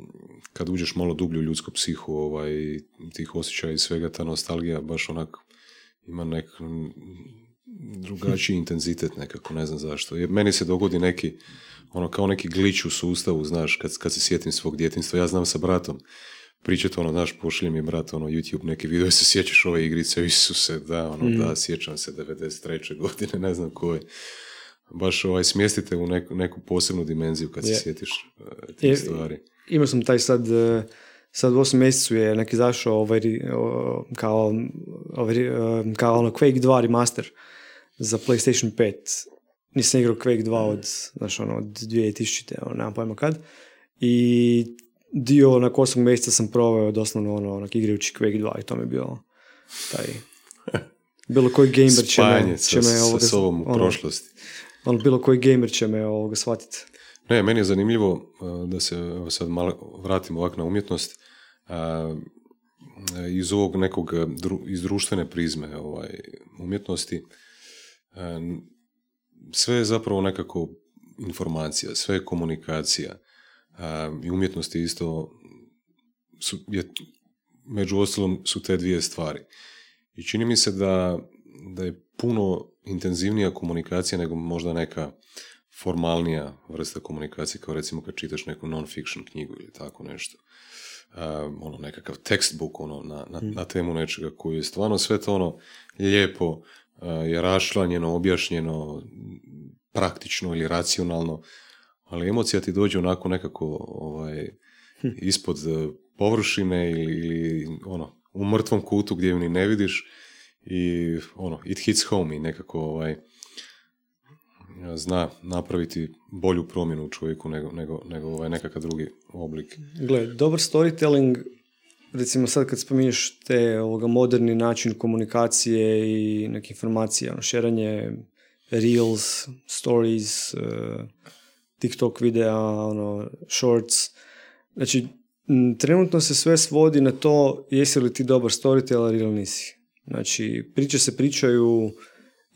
kad uđeš malo dublju u ljudsku psihu ovaj, tih osjećaja i svega, ta nostalgija baš onak ima nek drugačiji intenzitet nekako, ne znam zašto. Jer meni se dogodi neki, ono kao neki glič u sustavu, znaš, kad, kad se sjetim svog djetinstva, ja znam sa bratom, pričati ono, znaš, pošli mi brat, ono, YouTube neki video, [laughs] se sjećaš ove igrice, Isuse, da, ono, da, mm. sjećam se 93. godine, ne znam koje. Baš ovaj, smjestite u neku, neku posebnu dimenziju kad se sjetiš uh, tih stvari. Imao sam taj sad, uh, sad u 8 mjesecu je neki zašao ovaj, kao, ovaj, uh, kao ono Quake 2 remaster za PlayStation 5. Nisam igrao Quake 2 od, znaš, ono, od 2000. Ono, nemam pojma kad. I dio na osmog mjeseca sam proveo doslovno ono, onak igrajući Quake 2 i to mi je bio taj [laughs] Bilo koji gamer će me, će me ovoga, sa sobom u ono, prošlosti. Ono, bilo koji gamer će me ovoga shvatiti. Ne, meni je zanimljivo da se sad malo vratim ovak na umjetnost iz ovog nekog iz društvene prizme ovaj, umjetnosti sve je zapravo nekako informacija, sve je komunikacija i umjetnost je isto su, je, među ostalom su te dvije stvari. I čini mi se da, da je puno intenzivnija komunikacija nego možda neka formalnija vrsta komunikacije, kao recimo kad čitaš neku non-fiction knjigu ili tako nešto. ono, nekakav textbook ono, na, na, mm. na temu nečega koji je stvarno sve to ono lijepo je rašlanjeno, objašnjeno, praktično ili racionalno, ali emocija ti dođe onako nekako ovaj, hm. ispod e, površine ili, ili ono, u mrtvom kutu gdje ju ni ne vidiš i ono, it hits home i nekako ovaj, zna napraviti bolju promjenu u čovjeku nego, nego, nego ovaj nekakav drugi oblik. Gle, dobar storytelling, recimo sad kad spominješ te ovoga moderni način komunikacije i neke informacije, ono, šeranje reels, stories, uh, TikTok videa, ono, shorts. Znači, trenutno se sve svodi na to jesi li ti dobar storyteller ili nisi. Znači, priče se pričaju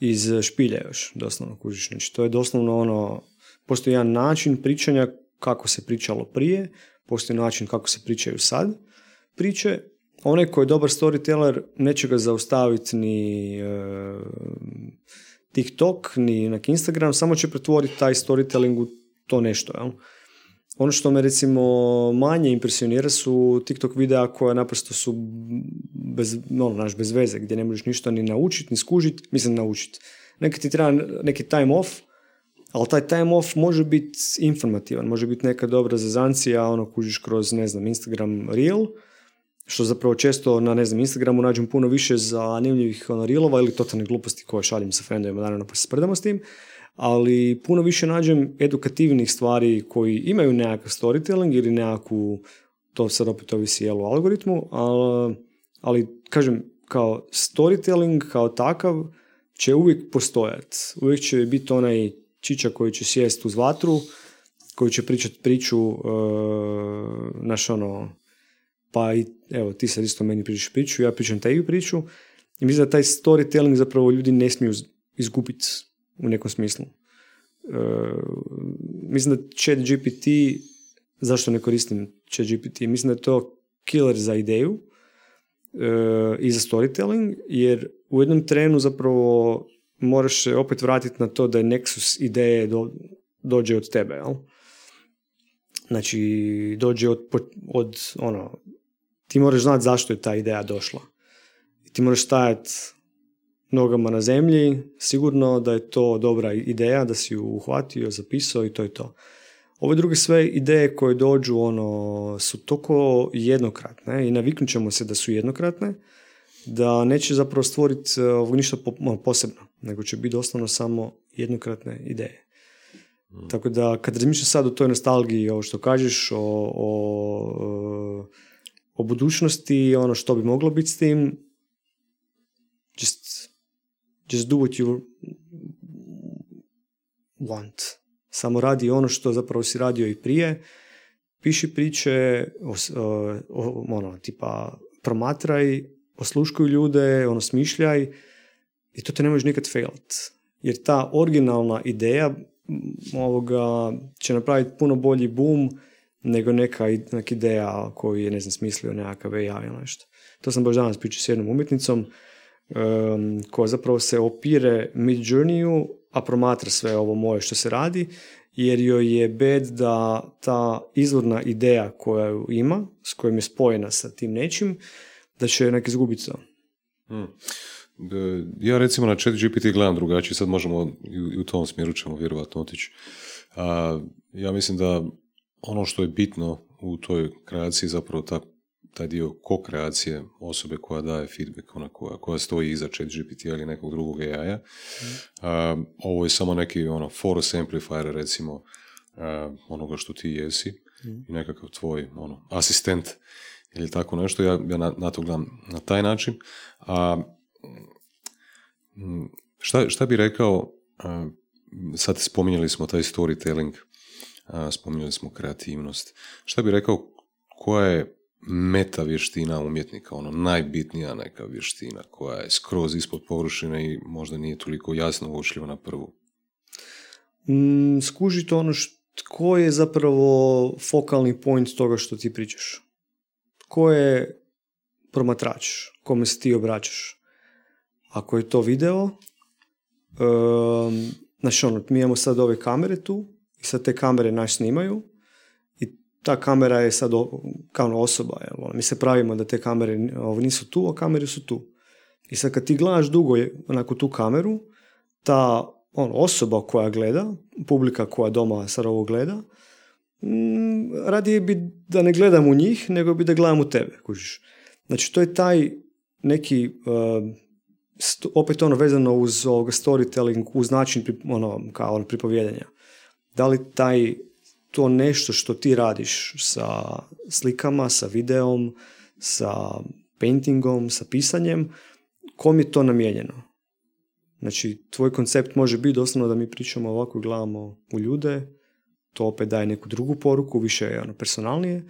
iz špilja još, doslovno kužiš. Znači, to je doslovno ono, postoji jedan način pričanja kako se pričalo prije, postoji način kako se pričaju sad priče. Onaj koji je dobar storyteller neće ga zaustaviti ni e, TikTok, ni na Instagram, samo će pretvoriti taj storytelling u to nešto. Jel? Ono što me recimo manje impresionira su TikTok videa koja naprosto su bez, ono, naš, bez veze, gdje ne možeš ništa ni naučiti, ni skužiti, mislim naučiti. Neki ti treba neki time off, ali taj time off može biti informativan, može biti neka dobra zazancija, ono kužiš kroz, ne znam, Instagram Reel, što zapravo često na, ne znam, Instagramu nađem puno više zanimljivih reelova ili totalne gluposti koje šaljem sa friendovima, naravno pa se sprdamo s tim, ali puno više nađem edukativnih stvari koji imaju nekakav storytelling ili nekakvu, to sad opet ovisi jel, algoritmu, ali, ali kažem, kao storytelling kao takav će uvijek postojati. Uvijek će biti onaj čiča koji će sjest uz vatru, koji će pričati priču, uh, naš ono, pa i, evo, ti sad isto meni pričaš priču, ja pričam tebi priču, i mislim da taj storytelling zapravo ljudi ne smiju izgubiti u nekom smislu. E, mislim da chat GPT, zašto ne koristim chat GPT, mislim da je to killer za ideju e, i za storytelling, jer u jednom trenu zapravo moraš se opet vratiti na to da je nexus ideje do, dođe od tebe, jel? Znači, dođe od, od, ono, ti moraš znati zašto je ta ideja došla. Ti moraš stajati nogama na zemlji, sigurno da je to dobra ideja, da si ju uhvatio, zapisao i to je to. Ove druge sve ideje koje dođu ono, su toliko jednokratne i naviknut ćemo se da su jednokratne, da neće zapravo stvoriti uh, ništa ono, posebno, nego će biti doslovno samo jednokratne ideje. Mm. Tako da kad razmišljaš sad o toj nostalgiji, ovo što kažeš, o, o, o budućnosti, ono što bi moglo biti s tim, just just do what you want. Samo radi ono što zapravo si radio i prije. Piši priče, ono, tipa, promatraj, osluškuj ljude, ono, smišljaj i to te ne možeš nikad failat. Jer ta originalna ideja ovoga će napraviti puno bolji boom nego neka, neka ideja koju je, ne znam, smislio nekakav AI ili nešto. To sam baš danas pričao s jednom umjetnicom um, koja zapravo se opire mid journeyu, a promatra sve ovo moje što se radi, jer joj je bed da ta izvorna ideja koja ima, s kojom je spojena sa tim nečim, da će nek izgubiti to. Hmm. Ja recimo na chat GPT gledam drugačije, sad možemo i u tom smjeru ćemo vjerovatno otići. ja mislim da ono što je bitno u toj kreaciji zapravo ta taj dio ko-kreacije osobe koja daje feedback, ona koja, koja stoji iza chat GPT ili nekog drugog AI-a. Mm. ovo je samo neki ono, force amplifier recimo uh, onoga što ti jesi mm. i nekakav tvoj ono, asistent ili tako nešto. Ja, ja na, na to gledam na taj način. A šta, šta bi rekao, sad spominjali smo taj storytelling, spominjali smo kreativnost, šta bi rekao koja je meta vještina umjetnika, ono najbitnija neka vještina koja je skroz ispod površine i možda nije toliko jasno uočljiva na prvu? Mm, skužiti ono tko je zapravo fokalni point toga što ti pričaš. Tko je promatrač, kome se ti obraćaš. Ako je to video, um, znači ono, mi imamo sad ove kamere tu i sad te kamere naš snimaju i ta kamera je sad kao ono osoba. Jel? Ono, mi se pravimo da te kamere nisu tu, a kamere su tu. I sad kad ti gledaš dugo onako tu kameru, ta ono, osoba koja gleda, publika koja doma sad ovo gleda, mm, radije bi da ne gledam u njih, nego bi da gledam u tebe. Kužiš. Znači, to je taj neki, uh, opet ono vezano uz ovog storytelling, uz način ono, kao ono, pripovjedanja. Da li taj, to nešto što ti radiš sa slikama, sa videom, sa paintingom, sa pisanjem, kom je to namijenjeno? Znači, tvoj koncept može biti doslovno da mi pričamo ovako gledamo u ljude, to opet daje neku drugu poruku, više je ono personalnije,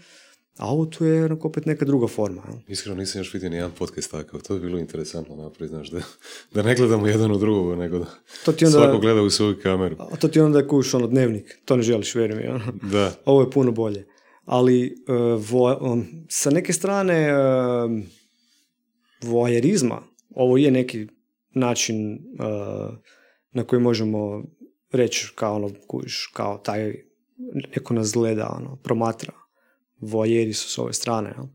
a ovo tu je onako opet neka druga forma. Iskreno nisam još vidio nijedan podcast takav, to je bilo interesantno napraviti, znaš, da, da ne gledamo jedan u drugog, nego da to ti onda, svako gleda u svoju kameru. A to ti onda kuš ono dnevnik, to ne želiš, vjerujem mi. Ono. Da. [laughs] Ovo je puno bolje. Ali uh, sa neke strane uh, voajerizma, ovo je neki način uh, na koji možemo reći kao ono, kuš, kao taj, neko nas gleda, ono, promatra voajeri su s ove strane. Jel?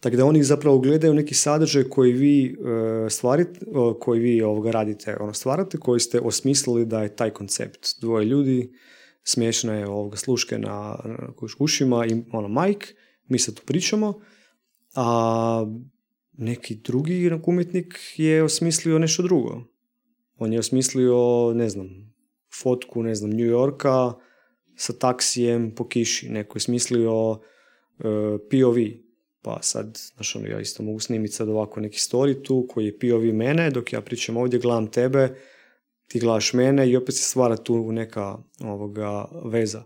Tako da oni zapravo gledaju neki sadržaj koji vi e, stvarite, koji vi ovoga radite, ono stvarate, koji ste osmislili da je taj koncept. Dvoje ljudi, smiješna je ovoga sluške na, na ušima i ono majk, mi se tu pričamo, a neki drugi umjetnik je osmislio nešto drugo. On je osmislio, ne znam, fotku, ne znam, New Yorka sa taksijem po kiši. Neko je smislio POV, pa sad, znaš ono, ja isto mogu snimiti sad ovako neki story tu koji je POV mene, dok ja pričam ovdje, gledam tebe, ti gledaš mene i opet se stvara tu neka ovoga veza.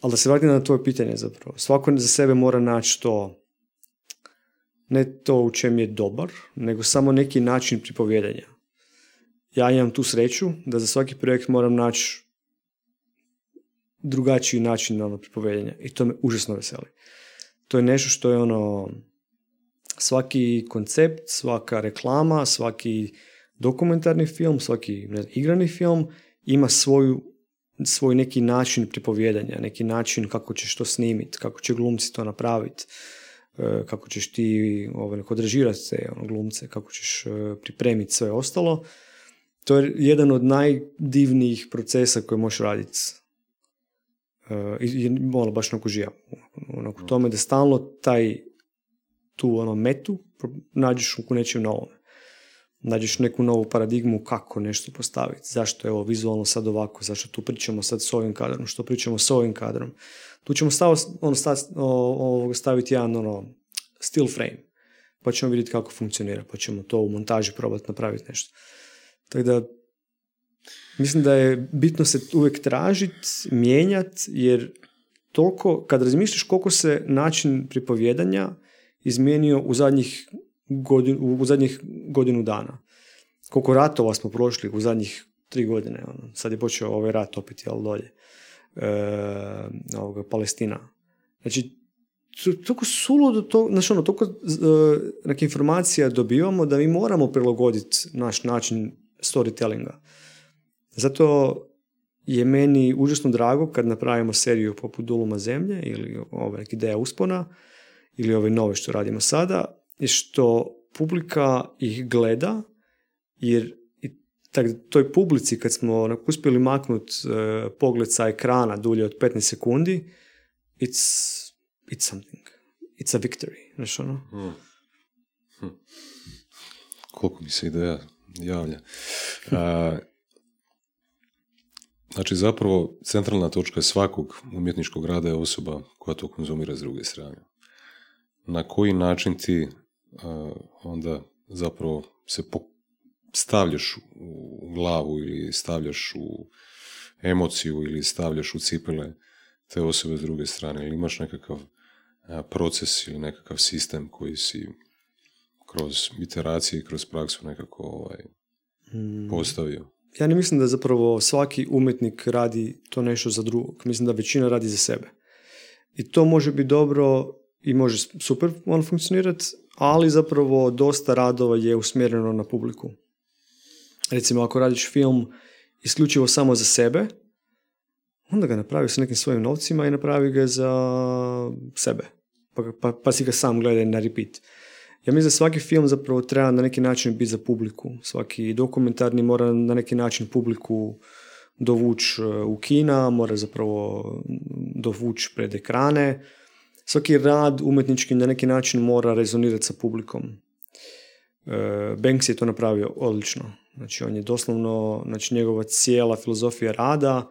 Ali da se vratim na tvoje pitanje zapravo. Svako za sebe mora naći to, ne to u čem je dobar, nego samo neki način pripovjedanja. Ja imam tu sreću da za svaki projekt moram naći drugačiji način ono, pripovedanja i to me užasno veseli. To je nešto što je ono svaki koncept, svaka reklama, svaki dokumentarni film, svaki ne igrani film ima svoju, svoj neki način pripovjedanja, neki način kako ćeš to snimiti, kako će glumci to napraviti, e, kako ćeš ti ovaj, odrežirati te ono, glumce, kako ćeš e, pripremiti sve ostalo. To je jedan od najdivnijih procesa koje možeš raditi i ono, baš onako žija. Onako tome da stalno taj tu ono metu nađeš u nečem novome. Nađeš neku novu paradigmu kako nešto postaviti. Zašto je ovo vizualno sad ovako, zašto tu pričamo sad s ovim kadrom, što pričamo s ovim kadrom. Tu ćemo stav, ono, stav, staviti jedan ono, still frame, pa ćemo vidjeti kako funkcionira, pa ćemo to u montaži probati napraviti nešto. Tako da Mislim da je bitno se uvijek tražiti, mijenjati, jer toliko, kad razmišljaš koliko se način pripovjedanja izmijenio u zadnjih, godinu, u zadnjih godinu dana. Koliko ratova smo prošli u zadnjih tri godine. Ono. Sad je počeo ovaj rat opet, jel, dolje. E, ovoga, Palestina. Znači, toliko suludo, to, znači ono, toliko uh, informacija dobivamo da mi moramo prilagoditi naš način storytellinga. Zato je meni užasno drago kad napravimo seriju poput Duluma zemlje ili ove ideja uspona ili ove nove što radimo sada, je što publika ih gleda jer i tak, toj publici kad smo uspjeli maknuti uh, pogled sa ekrana dulje od 15 sekundi, it's, it's something. It's a victory. Znaš ono? Hmm. Hm. Koliko mi se ideja javlja. [laughs] Uh, Znači zapravo centralna točka svakog umjetničkog rada je osoba koja to konzumira s druge strane. Na koji način ti onda zapravo se stavljaš u glavu ili stavljaš u emociju ili stavljaš u cipele te osobe s druge strane ili imaš nekakav proces ili nekakav sistem koji si kroz iteracije i kroz praksu nekako ovaj, mm. postavio? Ja ne mislim da zapravo svaki umjetnik radi to nešto za drugog. Mislim da većina radi za sebe. I to može biti dobro i može super on funkcionirati, ali zapravo dosta radova je usmjereno na publiku. Recimo, ako radiš film isključivo samo za sebe, onda ga napravi sa nekim svojim novcima i napravi ga za sebe. Pa, pa, pa si ga sam gledaj na repeat. Ja mislim da svaki film zapravo treba na neki način biti za publiku. Svaki dokumentarni mora na neki način publiku dovući e, u kina, mora zapravo dovući pred ekrane. Svaki rad umjetnički na neki način mora rezonirati sa publikom. E, Banks je to napravio odlično. Znači on je doslovno, znači njegova cijela filozofija rada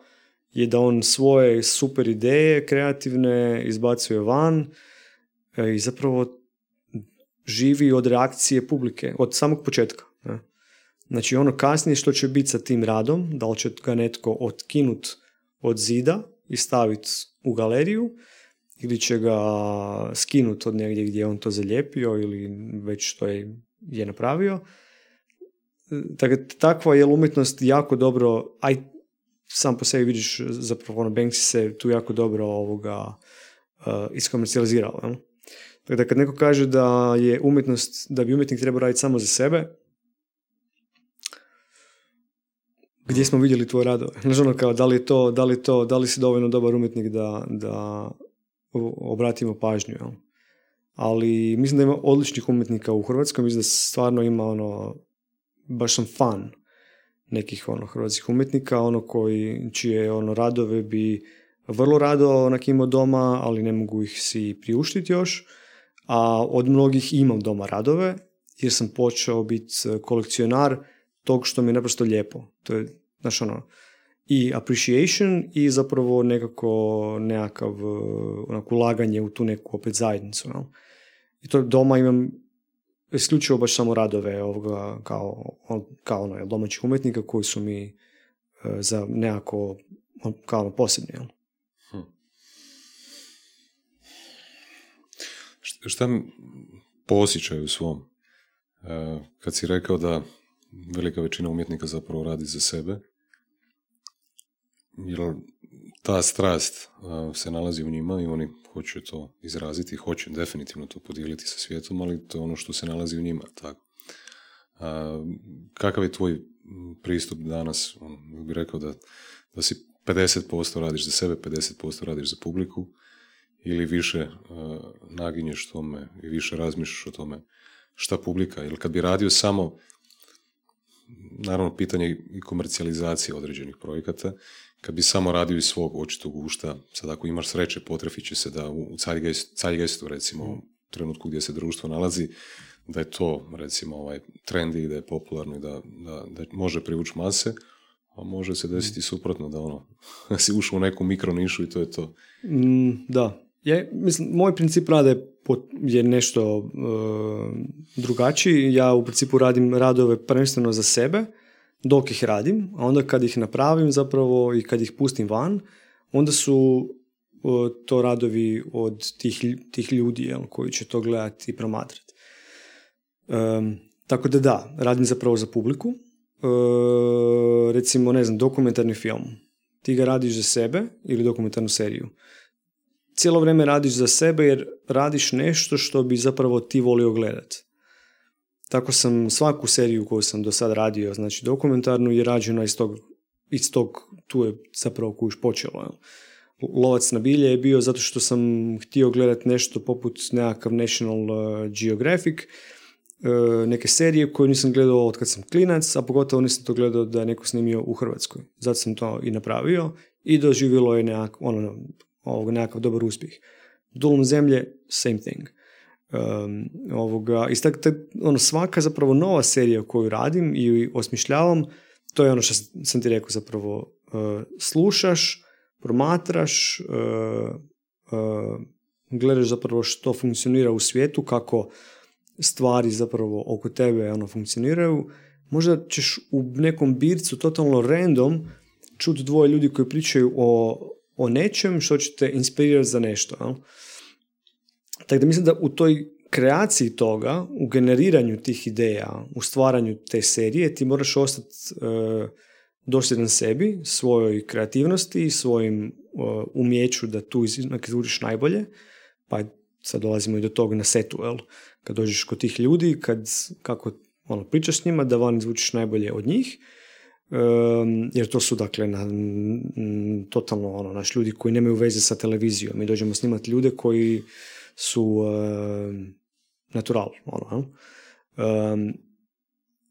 je da on svoje super ideje kreativne izbacuje van e, i zapravo živi od reakcije publike, od samog početka. Ne? Znači ono kasnije što će biti sa tim radom, da li će ga netko otkinut od zida i staviti u galeriju ili će ga skinut od negdje gdje je on to zalijepio ili već što je, je napravio. Dakle, takva je umjetnost jako dobro, aj sam po sebi vidiš zapravo ono Banksy se tu jako dobro ovoga uh, iskomercijalizirao. Jel? Dakle, kad neko kaže da je umjetnost, da bi umjetnik trebao raditi samo za sebe, gdje smo vidjeli tvoj radove? Znači ono kao, da li je to, da li to, da li si dovoljno dobar umjetnik da, da obratimo pažnju, jel? Ali mislim da ima odličnih umjetnika u Hrvatskoj, mislim da stvarno ima ono, baš sam fan nekih ono hrvatskih umjetnika, ono koji, čije ono radove bi vrlo rado onak imao doma, ali ne mogu ih si priuštiti još a od mnogih imam doma radove jer sam počeo biti kolekcionar tog što mi je naprosto lijepo. To je, znaš ono, i appreciation i zapravo nekako nekakav onako, ulaganje u tu neku opet zajednicu. No? I to doma imam isključivo baš samo radove ovoga kao, kao ono, domaćih umjetnika koji su mi e, za nekako kao ono, posebni. Jel? Šta po osjećaju svom, e, kad si rekao da velika većina umjetnika zapravo radi za sebe, jer ta strast e, se nalazi u njima i oni hoće to izraziti, hoće definitivno to podijeliti sa svijetom, ali to je ono što se nalazi u njima. Tako. A, kakav je tvoj pristup danas? On bi rekao da, da si 50% radiš za sebe, 50% radiš za publiku, ili više uh, naginješ tome i više razmišljaš o tome šta publika, ili kad bi radio samo naravno pitanje i komercijalizacije određenih projekata, kad bi samo radio iz svog očitog ušta, sad ako imaš sreće, potrefiće se da u Zeitgeistu, recimo, u trenutku gdje se društvo nalazi, da je to, recimo, ovaj, trendi, da je popularno i da, da, da može privući mase, a može se desiti suprotno, da ono, [laughs] si ušao u neku mikronišu i to je to. Mm, da, je, mislim, moj princip rada je nešto uh, drugačiji. Ja u principu radim radove prvenstveno za sebe dok ih radim, a onda kad ih napravim zapravo i kad ih pustim van, onda su uh, to radovi od tih, tih ljudi jel, koji će to gledati i promatrati. Um, tako da da, radim zapravo za publiku. Uh, recimo, ne znam, dokumentarni film. Ti ga radiš za sebe ili dokumentarnu seriju cijelo vrijeme radiš za sebe jer radiš nešto što bi zapravo ti volio gledat. Tako sam svaku seriju koju sam do sad radio, znači dokumentarnu, je rađena iz tog, iz tog tu je zapravo kojuš počelo. Lovac na bilje je bio zato što sam htio gledati nešto poput nekakav National uh, Geographic, uh, neke serije koje nisam gledao od kad sam klinac, a pogotovo nisam to gledao da je neko snimio u Hrvatskoj. Zato sam to i napravio i doživjelo je nekak, ono, ovog, nekakav dobar uspjeh. Dulom zemlje, same thing. Um, ovoga, i ono, svaka zapravo nova serija koju radim i osmišljavam, to je ono što sam ti rekao zapravo, uh, slušaš, promatraš, uh, uh, gledaš zapravo što funkcionira u svijetu, kako stvari zapravo oko tebe ono funkcioniraju možda ćeš u nekom bircu totalno random čuti dvoje ljudi koji pričaju o, o nečem što će te inspirirati za nešto. Jel? Tako da mislim da u toj kreaciji toga, u generiranju tih ideja, u stvaranju te serije, ti moraš ostati uh, dosljedan sebi, svojoj kreativnosti i svojim e, umjeću da tu izvučiš najbolje, pa sad dolazimo i do toga na setu, jel? Kad dođeš kod tih ljudi, kad, kako ono, pričaš s njima, da van izvučiš najbolje od njih, jer to su dakle na, totalno ono, naš ljudi koji nemaju veze sa televizijom. Mi dođemo snimati ljude koji su uh, natural. Ono, um,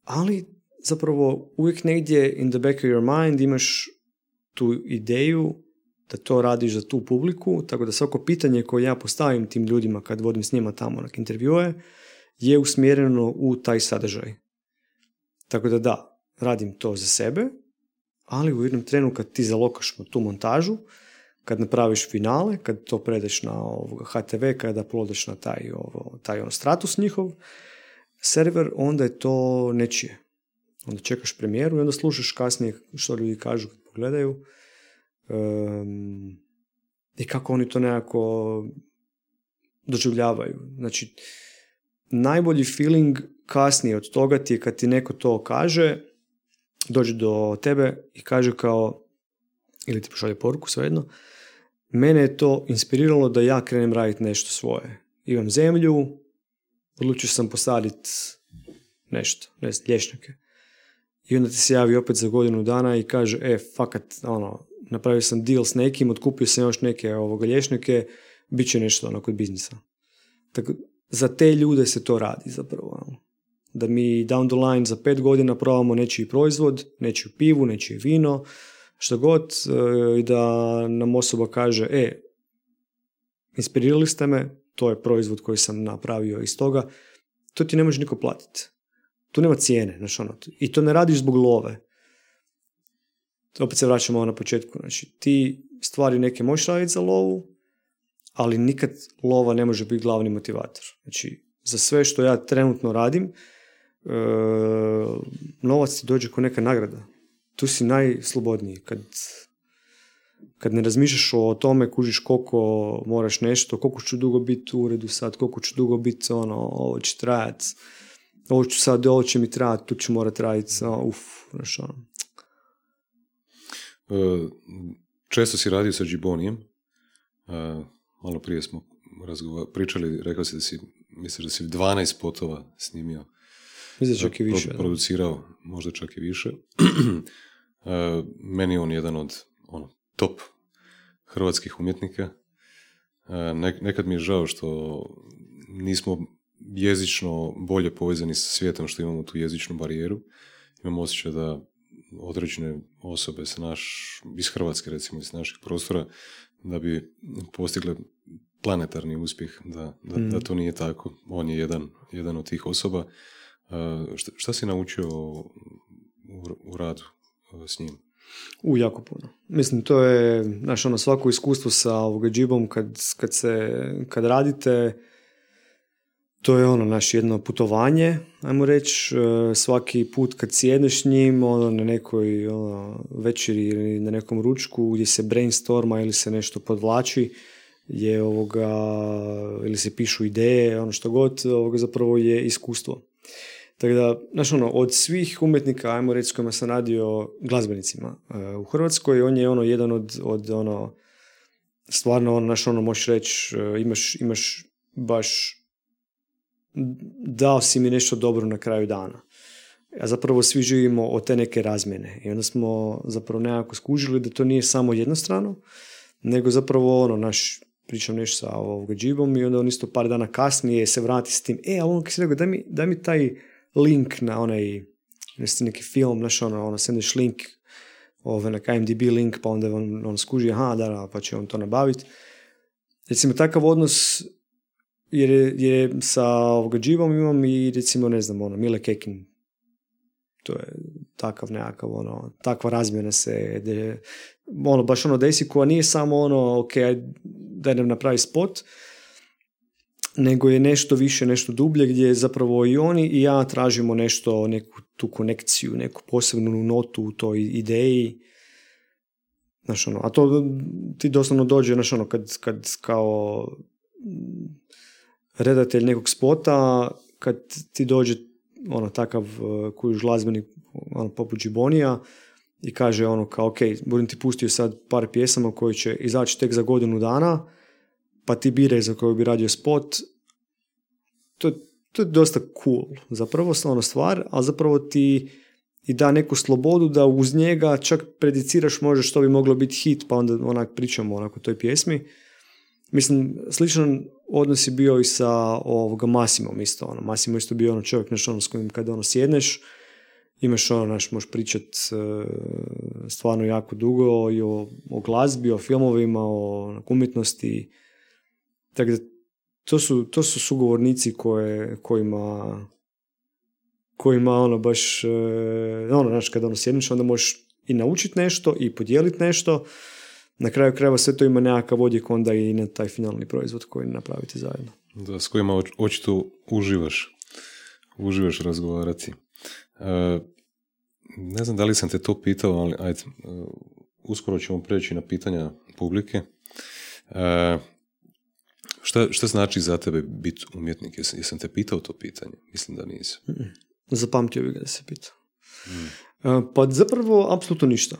ali zapravo uvijek negdje in the back of your mind imaš tu ideju da to radiš za tu publiku, tako da svako pitanje koje ja postavim tim ljudima kad vodim s njima tamo na intervjue je usmjereno u taj sadržaj. Tako da da, radim to za sebe, ali u jednom trenu kad ti zalokaš tu montažu, kad napraviš finale, kad to predeš na ovoga HTV, kada plodeš na taj, ovo, taj on status njihov, server, onda je to nečije. Onda čekaš premijeru i onda slušaš kasnije što ljudi kažu kad pogledaju um, i kako oni to nekako doživljavaju. Znači, najbolji feeling kasnije od toga ti je kad ti neko to kaže, dođe do tebe i kaže kao, ili ti pošalje poruku, svejedno, mene je to inspiriralo da ja krenem raditi nešto svoje. Imam zemlju, odlučio sam posaditi nešto, ne znam, lješnjake. I onda ti se javi opet za godinu dana i kaže, e, fakat, ono, napravio sam deal s nekim, otkupio sam još neke ovoga lješnjake, bit će nešto ono kod biznisa. Tako, za te ljude se to radi zapravo. Ono. Da mi down the line za pet godina probamo nečiji proizvod, nečiju pivu, nečije vino, što god, e, i da nam osoba kaže, e, inspirirali ste me, to je proizvod koji sam napravio iz toga, to ti ne može niko platiti. Tu nema cijene, znači ono, i to ne radiš zbog love. Opet se vraćamo na početku, znači ti stvari neke možeš raditi za lovu, ali nikad lova ne može biti glavni motivator. Znači, za sve što ja trenutno radim, novac ti dođe kao neka nagrada. Tu si najslobodniji. Kad, kad ne razmišljaš o tome, kužiš koliko moraš nešto, koliko ću dugo biti u uredu sad, koliko ću dugo biti ono, ovo će trajati, ovo ću sad, ovo će mi trajati, tu ću morat raditi, uf, znaš ono. E, često si radio sa Džibonijem, e, malo prije smo pričali, rekao si da si, misliš da si 12 potova snimio. Mislim čak i više. producirao, možda čak i više. [clears throat] E, meni je on jedan od ono, top hrvatskih umjetnika. nekad mi je žao što nismo jezično bolje povezani sa svijetom što imamo tu jezičnu barijeru. Imamo osjećaj da određene osobe sa naš, iz Hrvatske recimo, iz naših prostora, da bi postigle planetarni uspjeh, da, da, da mm. to nije tako. On je jedan, jedan od tih osoba. Šta, šta si naučio u, radu s njim? U, jako puno. Mislim, to je, znaš, ono, svako iskustvo sa ovoga džibom kad, kad, se, kad radite, to je ono naš jedno putovanje, ajmo reći, e, svaki put kad sjedneš njim ono, na nekoj ono, večeri ili na nekom ručku gdje se brainstorma ili se nešto podvlači, je ovoga, ili se pišu ideje, ono što god, ovoga zapravo je iskustvo. Tako da, znaš ono, od svih umjetnika, ajmo reći s kojima sam radio glazbenicima e, u Hrvatskoj, on je ono jedan od, od ono, stvarno, ono, znaš ono, možeš reći, e, imaš, imaš baš dao si mi nešto dobro na kraju dana. A zapravo svi živimo od te neke razmjene. I onda smo zapravo nekako skužili da to nije samo jednostrano, nego zapravo ono, naš, pričam nešto sa ovoga džibom i onda on isto par dana kasnije se vrati s tim, e, ali on si rekao, daj mi, daj mi taj link na onaj, neki film, znaš, ono, ono, sendeš link, ove, na IMDb link, pa onda on, on skuži, aha, da, pa će on to nabaviti. Recimo, takav odnos jer je, je sa ovoga imam i recimo ne znam ono Mile Kekin to je takav nekakav ono takva razmjena se de, ono baš ono desi koja nije samo ono ok da nam napravi spot nego je nešto više, nešto dublje gdje zapravo i oni i ja tražimo nešto, neku tu konekciju, neku posebnu notu u toj ideji. Znaš, ono, a to ti doslovno dođe, znaš, ono, kad, kad kao redatelj nekog spota, kad ti dođe ono, takav uh, kujuš glazbenik ono, poput Gibonija i kaže ono kao, ok, budem ti pustio sad par pjesama koji će izaći tek za godinu dana, pa ti biraj za koju bi radio spot, to, to je dosta cool, zapravo ono stvar, a zapravo ti i da neku slobodu da uz njega čak prediciraš može što bi moglo biti hit, pa onda onak pričamo onako o toj pjesmi. Mislim, sličan odnos je bio i sa ovoga Masimom isto. Ono. Masimo isto bio ono čovjek nešto ono, s kojim kada ono sjedneš, imaš ono, naš, možeš pričat e, stvarno jako dugo i o, o glazbi, o filmovima, o umjetnosti. Tako da to su, to su sugovornici koje, kojima kojima ono baš e, ono, znaš, kada ono sjedniš onda možeš i naučiti nešto i podijeliti nešto na kraju krajeva sve to ima nekakav odjek onda i na taj finalni proizvod koji napravite zajedno. Da, s kojima očito uživaš. Uživaš razgovarati. E, ne znam da li sam te to pitao, ali ajde, e, uskoro ćemo preći na pitanja publike. E, šta, šta znači za tebe biti umjetnik? Jesam, jesam te pitao to pitanje? Mislim da nisam. Zapamtio bih ga da se pitao. Mm. Pa zapravo, apsolutno ništa.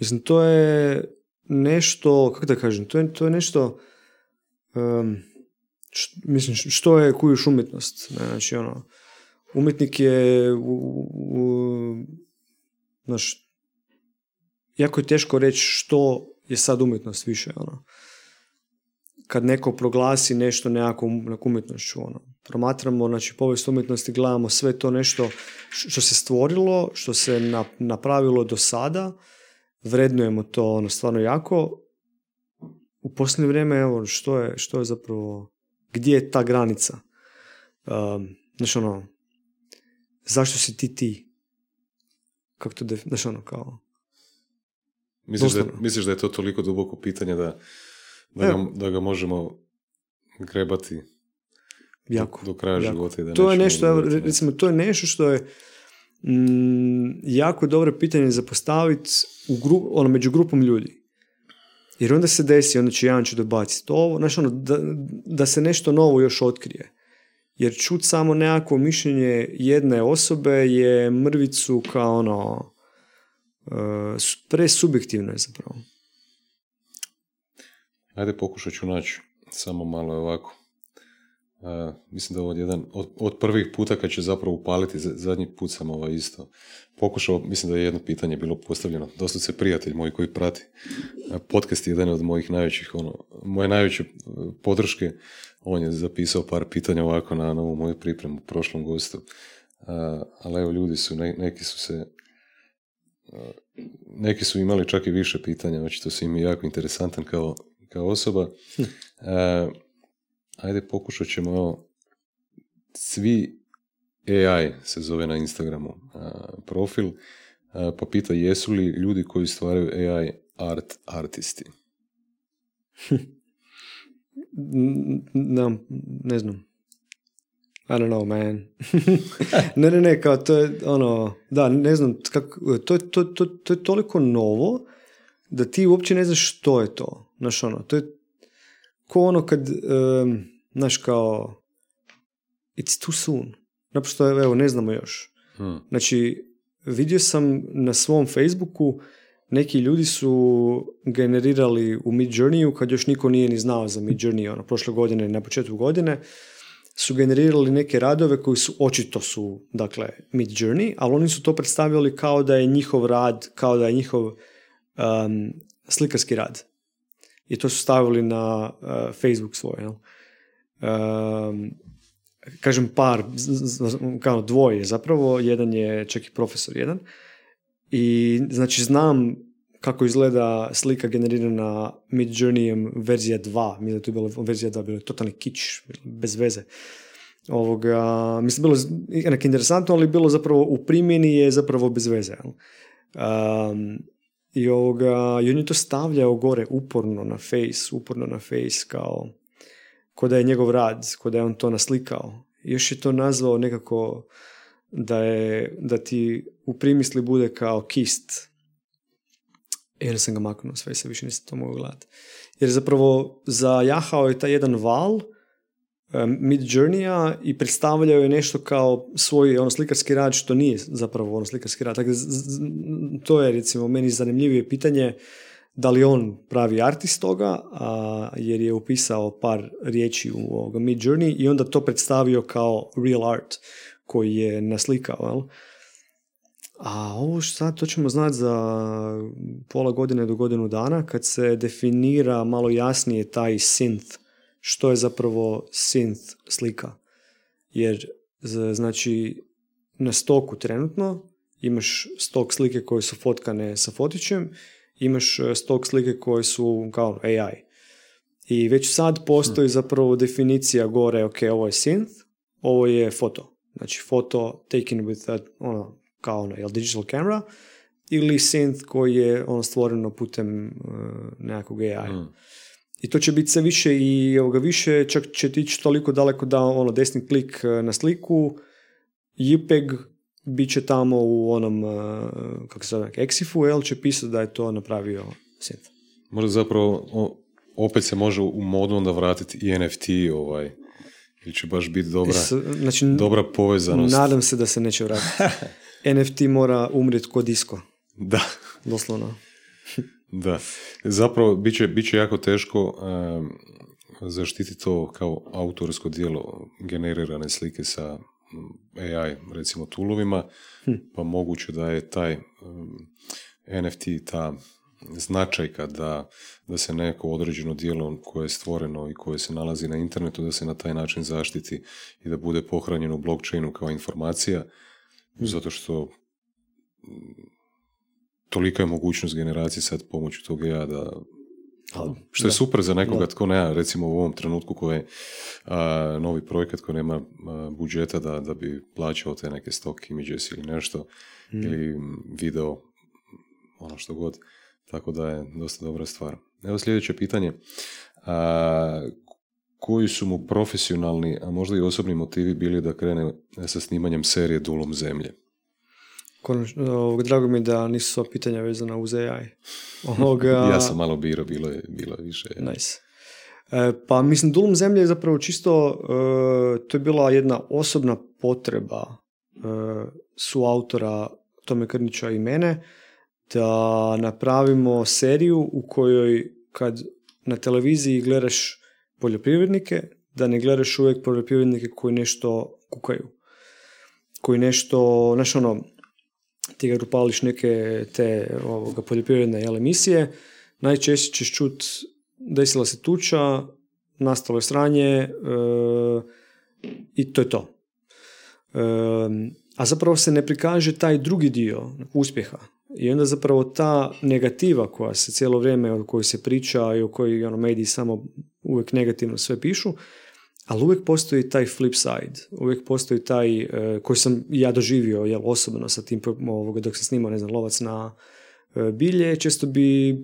Mislim, to je nešto, kako da kažem, to je, to je nešto, um, mislim, što je kujuš umjetnost? Znači, ono, umjetnik je, u, u, znaš, jako je teško reći što je sad umjetnost više, ono. Kad neko proglasi nešto nekakvom umjetnošću, ono. Promatramo, znači, povijest umjetnosti, gledamo sve to nešto što se stvorilo, što se napravilo do sada, vrednujemo to ono stvarno jako. U posljednje vrijeme, evo, što je, što je zapravo, gdje je ta granica? Um, znaš, ono, zašto si ti ti? Kako to def... Znaš, ono, kao... Misliš da, misliš da je to toliko duboko pitanje da, da, ga, da ga možemo grebati jako, do, do kraja jako. života? I da to je nešto, evo, recimo, to je nešto što je mm, jako dobro pitanje za postaviti u gru, ono, među grupom ljudi. Jer onda se desi, onda će jedan će dobaciti to, znači ono, da, da se nešto novo još otkrije. Jer čut samo nekako mišljenje jedne osobe je mrvicu kao ono, uh, presubjektivno je zapravo. Ajde pokušat ću naći samo malo ovako. Mislim da je ovo jedan od, od, prvih puta kad će zapravo upaliti, zadnji put sam ovo isto pokušao, mislim da je jedno pitanje bilo postavljeno, se prijatelj moj koji prati podcast je jedan od mojih najvećih, ono, moje najveće e, podrške, on je zapisao par pitanja ovako na, ovu moju pripremu u prošlom gostu, ali evo ljudi su, neki su se neki su imali čak i više pitanja, znači to su im jako interesantan kao, kao osoba. Hm [laughs] ajde pokušat ćemo evo, svi AI se zove na Instagramu profil, pa pita jesu li ljudi koji stvaraju AI art artisti? [laughs] no, ne znam. I don't know, man. [laughs] ne, ne, ne, kao to je ono, da, ne znam, kako, to, to, to, to je toliko novo da ti uopće ne znaš što je to. Znaš, ono, to je ko ono kad, um, znaš kao, it's too soon. Naprosto, evo, ne znamo još. Hmm. Znači, vidio sam na svom Facebooku, neki ljudi su generirali u Mid Journeyu, kad još niko nije ni znao za Mid Journey, ono, prošle godine, na početku godine, su generirali neke radove koji su, očito su, dakle, Mid Journey, ali oni su to predstavljali kao da je njihov rad, kao da je njihov um, slikarski rad. I to su stavili na uh, Facebook svoj, jel? Um, kažem par, kao dvoje zapravo, jedan je čak i profesor jedan. I znači znam kako izgleda slika generirana Mid Journeyem verzija 2, mislim da je to bila verzija 2, bilo je totalni kič, bez veze. Ovoga, mislim, bilo je interesantno, ali bilo zapravo u primjeni je zapravo bez veze. Um, I ovoga, i on je to stavljao gore uporno na face, uporno na face kao ko da je njegov rad, ko da je on to naslikao. Još je to nazvao nekako da, je, da ti u primisli bude kao kist. I onda sam ga maknuo sve se više nisam to mogao gledati. Jer zapravo zajahao je taj jedan val mid journeya i predstavljaju je nešto kao svoj ono slikarski rad što nije zapravo ono slikarski rad. Dakle, to je recimo meni zanimljivije pitanje da li on pravi artist toga, a, jer je upisao par riječi u ovoga Mid Journey i onda to predstavio kao real art koji je naslikao. Jel? A ovo sad to ćemo znati za pola godine do godinu dana kad se definira malo jasnije taj synth, što je zapravo synth slika. Jer znači na stoku trenutno imaš stok slike koje su fotkane sa fotićem imaš e, stok slike koje su kao AI. I već sad postoji hm. zapravo definicija gore, ok, ovo je synth, ovo je foto. Znači foto taken with that, ono, kao ono, digital camera, ili synth koji je ono stvoreno putem uh, nekakvog AI. Hm. I to će biti sve više i ovoga više, čak će tići toliko daleko da ono desni klik e, na sliku, JPEG bit će tamo u onom, uh, kako se zove, Exifu, jel će pisati da je to napravio synth. Možda zapravo opet se može u modu onda vratiti i NFT ovaj, ili će baš biti dobra, znači, dobra povezanost. Nadam se da se neće vratiti. [laughs] NFT mora umrijeti kod disko. Da. Doslovno. Da. Zapravo, bit će, bit će jako teško um, zaštiti to kao autorsko dijelo generirane slike sa AI recimo toolovima, hm. pa moguće da je taj um, NFT ta značajka da, da se neko određeno dijelo koje je stvoreno i koje se nalazi na internetu da se na taj način zaštiti i da bude pohranjeno u blockchainu kao informacija hm. zato što mm, tolika je mogućnost generacije sad pomoću toga ja da što je super za nekoga tko nema, recimo u ovom trenutku koji je novi projekat koji nema budžeta da, da bi plaćao te neke stock images ili nešto, hmm. ili video, ono što god. Tako da je dosta dobra stvar. Evo sljedeće pitanje. A, koji su mu profesionalni, a možda i osobni motivi bili da krene sa snimanjem serije Dulom zemlje? Konačno, drago mi da nisu sva pitanja vezana uz AI. Ovoga... [laughs] ja sam malo biro, bilo je, bilo je više. Nice. E, pa mislim, Dulum zemlje je zapravo čisto, e, to je bila jedna osobna potreba e, su autora Tome Krnića i mene, da napravimo seriju u kojoj kad na televiziji gledaš poljoprivrednike, da ne gledaš uvijek poljoprivrednike koji nešto kukaju. Koji nešto, znaš ono, ti ga upališ neke te ovoga, poljoprivredne jel, emisije, najčešće ćeš čut desila se tuča, nastalo je sranje e, i to je to. E, a zapravo se ne prikaže taj drugi dio uspjeha. I onda zapravo ta negativa koja se cijelo vrijeme o kojoj se priča i o kojoj ono, mediji samo uvijek negativno sve pišu, ali uvijek postoji taj flip side, uvijek postoji taj uh, koji sam ja doživio jel, osobno sa tim ovoga, dok sam snimao ne znam, lovac na uh, bilje, često bi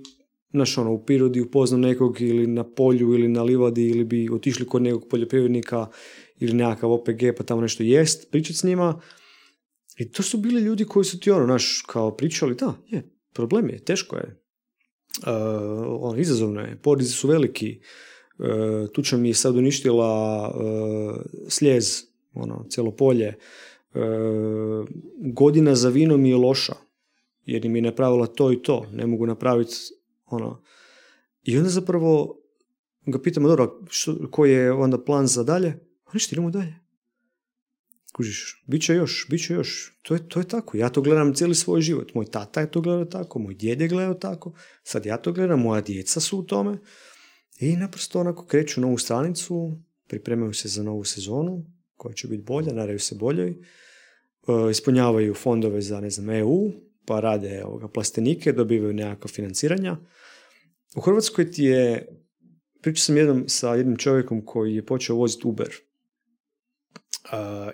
naš ono, u prirodi upoznao nekog ili na polju ili na livadi ili bi otišli kod nekog poljoprivrednika ili nekakav OPG pa tamo nešto jest, pričati s njima. I to su bili ljudi koji su ti ono, naš, kao pričali, da, je, problem je, teško je, uh, ono, izazovno je, porizi su veliki, E, tuča mi je sad uništila e, slijez, ono, cijelo polje. E, godina za vino mi je loša, jer mi je napravila to i to, ne mogu napraviti ono. I onda zapravo ga pitamo, dobro, što, koji je onda plan za dalje? A ništa, idemo dalje. Kužiš, bit će još, bit će još. To je, to je tako. Ja to gledam cijeli svoj život. Moj tata je to gledao tako, moj djed je gledao tako, sad ja to gledam, moja djeca su u tome. I naprosto onako kreću novu stranicu, pripremaju se za novu sezonu koja će biti bolja, nadaju se boljoj, e, ispunjavaju fondove za, ne znam, EU, pa rade ovoga, plastenike, dobivaju nekakva financiranja. U Hrvatskoj ti je, pričao sam jednom sa jednim čovjekom koji je počeo voziti Uber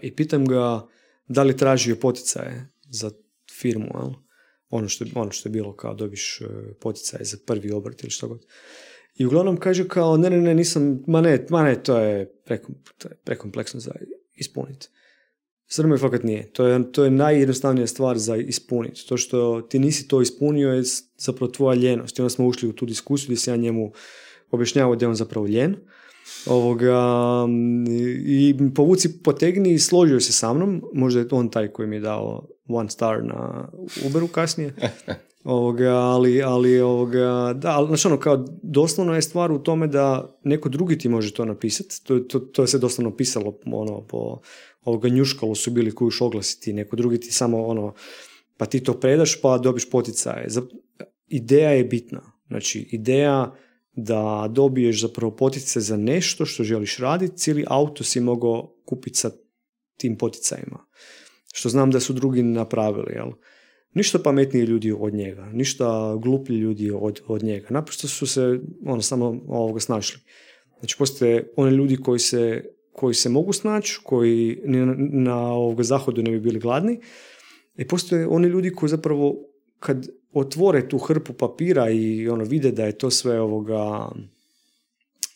i pitam ga da li tražio poticaje za firmu, Ono, što, ono što je bilo kao dobiš e, poticaje za prvi obrt ili što god. I uglavnom kaže kao, ne, ne, ne, nisam, ma ne, ma ne, to je, preko, to je prekompleksno za ispuniti. Srme fakat nije. To je, to je najjednostavnija stvar za ispuniti. To što ti nisi to ispunio je zapravo tvoja ljenost. I onda smo ušli u tu diskusiju gdje se ja njemu objašnjavao da je on zapravo ljen. Ovoga, I povuci potegni i složio se sa mnom. Možda je on taj koji mi je dao one star na Uberu kasnije. [laughs] Ovoga, ali, ali, ovoga, da, ali, znači ono, kao, doslovno je stvar u tome da neko drugi ti može to napisati. To, to, to je se doslovno pisalo, ono, po ovoga njuškalo su bili kojuš oglasiti, neko drugi ti samo, ono, pa ti to predaš pa dobiš poticaje. Ideja je bitna. Znači, ideja da dobiješ zapravo potice za nešto što želiš raditi, cijeli auto si mogao kupiti sa tim poticajima. Što znam da su drugi napravili, jel? Ništa pametniji ljudi od njega, ništa gluplji ljudi od, od njega. Naprosto su se ono, samo ovoga snašli. Znači, postoje oni ljudi koji se, koji se mogu snaći, koji na, na ovoga zahodu ne bi bili gladni. I postoje oni ljudi koji zapravo kad otvore tu hrpu papira i ono vide da je to sve ovoga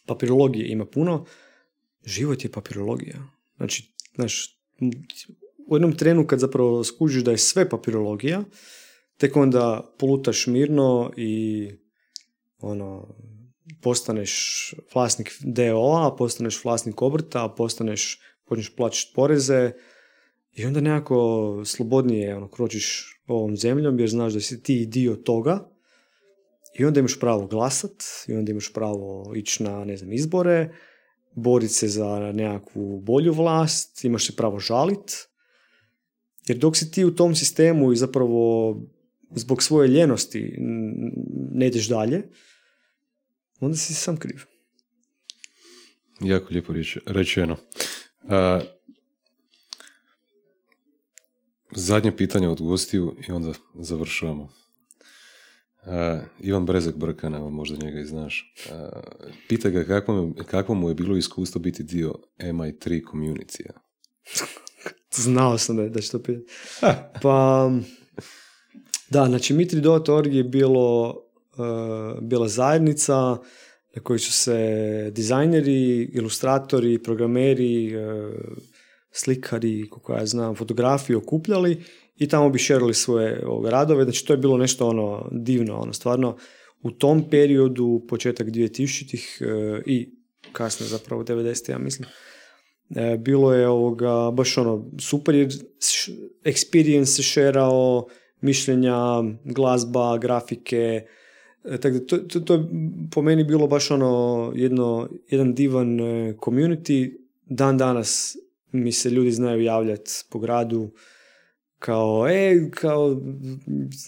papirologije ima puno, život je papirologija. Znači, znaš, u jednom trenu kad zapravo skužiš da je sve papirologija, tek onda polutaš mirno i ono, postaneš vlasnik DO-a, postaneš vlasnik obrta, postaneš, počneš plaćati poreze i onda nekako slobodnije ono, kročiš ovom zemljom jer znaš da si ti dio toga i onda imaš pravo glasat i onda imaš pravo ići na ne znam, izbore, boriti se za nekakvu bolju vlast, imaš se pravo žalit jer dok si ti u tom sistemu i zapravo zbog svoje ljenosti ne ideš dalje, onda si sam kriv. Jako lijepo rečeno. A, zadnje pitanje od gostiju i onda završavamo. Ivan Brezak Brkana, možda njega i znaš. Uh, pita ga kako, kako mu je bilo iskustvo biti dio MI3 community [laughs] Znao sam da, da će to pitati. Pa, da, znači Mitri.org je bilo, uh, bila zajednica na kojoj su se dizajneri, ilustratori, programeri, uh, slikari, kako ja znam, fotografiji okupljali i tamo bi šerili svoje ove, radove. Znači to je bilo nešto ono divno, ono stvarno u tom periodu, početak 2000-ih uh, i kasnije zapravo 90 ja mislim, E, bilo je ovoga, baš ono, super je experience se šerao, mišljenja, glazba, grafike, e, tako da to, to, to, je po meni bilo baš ono jedno, jedan divan e, community. Dan danas mi se ljudi znaju javljati po gradu kao, e, kao,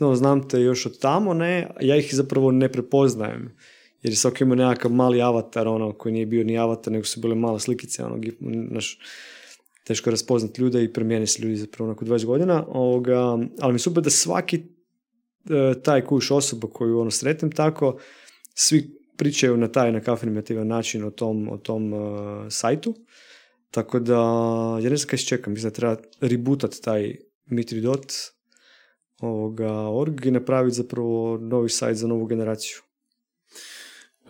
no, znam te još od tamo, ne, ja ih zapravo ne prepoznajem jer je svaki imao nekakav mali avatar, ono, koji nije bio ni avatar, nego su bile male slikice, ono, naš, teško raspoznati ljude i promijeni se ljudi zapravo nakon 20 godina, ovoga, ali mi super da svaki e, taj kuš osoba koju ono sretnem tako, svi pričaju na taj na afirmativan način o tom, o tom uh, sajtu, tako da, ja ne znam kaj se čekam, mislim da treba rebootat taj mitri.org org i napraviti zapravo novi sajt za novu generaciju.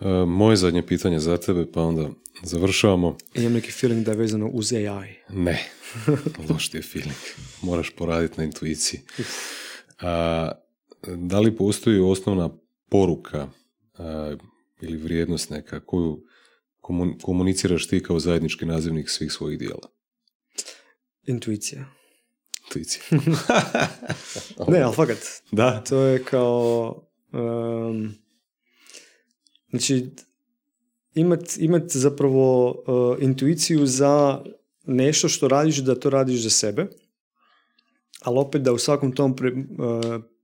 E, moje zadnje pitanje za tebe, pa onda završavamo. Imam neki feeling da je vezano uz AI. Ne, [laughs] loš ti je feeling. Moraš poraditi na intuiciji. A, da li postoji osnovna poruka a, ili vrijednost neka koju komuniciraš ti kao zajednički nazivnik svih svojih dijela? Intuicija. Intuicija. [laughs] [laughs] ne, ali fakat. Da. To je kao... Um, Znači, imat, imat zapravo uh, intuiciju za nešto što radiš, da to radiš za sebe, ali opet da u svakom tom uh,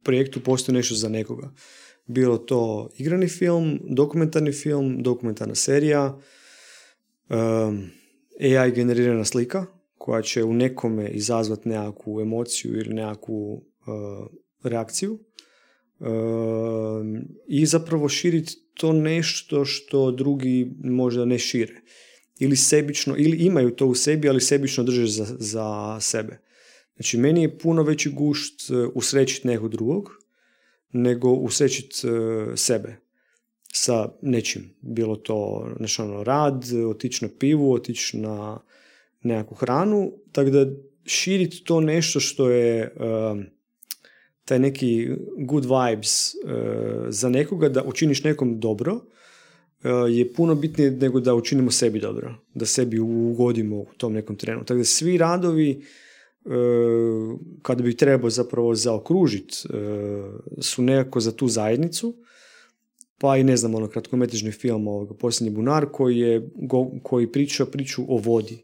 projektu postoji nešto za nekoga. Bilo to igrani film, dokumentarni film, dokumentarna serija, um, AI generirana slika koja će u nekome izazvati nekakvu emociju ili nekakvu uh, reakciju um, i zapravo širiti to nešto što drugi možda ne šire. Ili sebično, ili imaju to u sebi, ali sebično drže za, za sebe. Znači, meni je puno veći gušt e, usrećiti nekog drugog, nego usrećiti e, sebe sa nečim. Bilo to nešto ono, rad, otići na pivu, otići na nekakvu hranu, tako da širiti to nešto što je um, taj neki good vibes uh, za nekoga, da učiniš nekom dobro, uh, je puno bitnije nego da učinimo sebi dobro, da sebi ugodimo u tom nekom trenu. Tako da svi radovi uh, kada bi trebao zapravo zaokružiti su nekako za tu zajednicu, pa i ne znam, ono kratkometražni film ovoga, Posljednji bunar koji, je, koji priča priču o vodi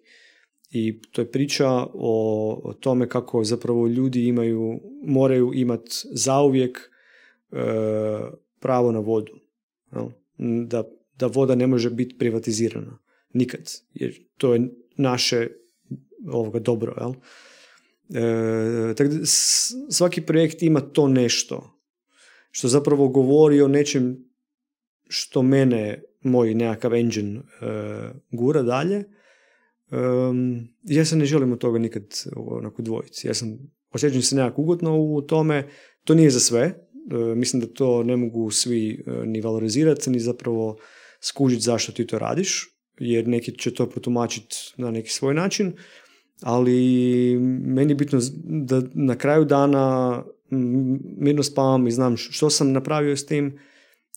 i to je priča o, tome kako zapravo ljudi imaju, moraju imati zauvijek e, pravo na vodu. Da, da voda ne može biti privatizirana. Nikad. Jer to je naše ovoga dobro. Jel? E, tako da svaki projekt ima to nešto što zapravo govori o nečem što mene, moj nekakav engine e, gura dalje Um, ja se ne želim od toga nikad onako dvojiti. Ja sam, osjećam se nekako ugodno u tome. To nije za sve. mislim da to ne mogu svi uh, ni valorizirati, ni zapravo skužiti zašto ti to radiš, jer neki će to protumačiti na neki svoj način, ali meni je bitno da na kraju dana mirno spavam i znam što sam napravio s tim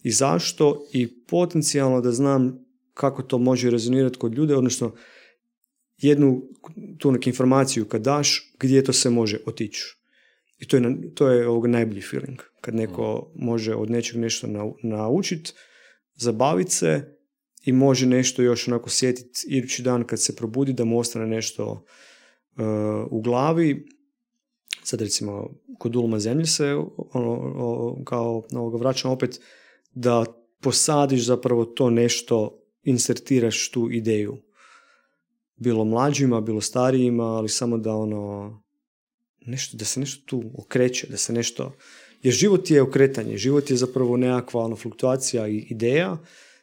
i zašto i potencijalno da znam kako to može rezonirati kod ljude, odnosno jednu tu neku informaciju kad daš, gdje to se može otići. I to je, to je ovog najbolji feeling. Kad neko može od nečeg nešto naučiti, zabaviti se i može nešto još onako sjetiti idući dan kad se probudi da mu ostane nešto uh, u glavi. Sad recimo kod ulma zemlje se ono, kao ovoga vraćam opet da posadiš zapravo to nešto, insertiraš tu ideju bilo mlađima, bilo starijima, ali samo da ono, nešto, da se nešto tu okreće, da se nešto, jer život je okretanje, život je zapravo nekakva ono, fluktuacija i ideja,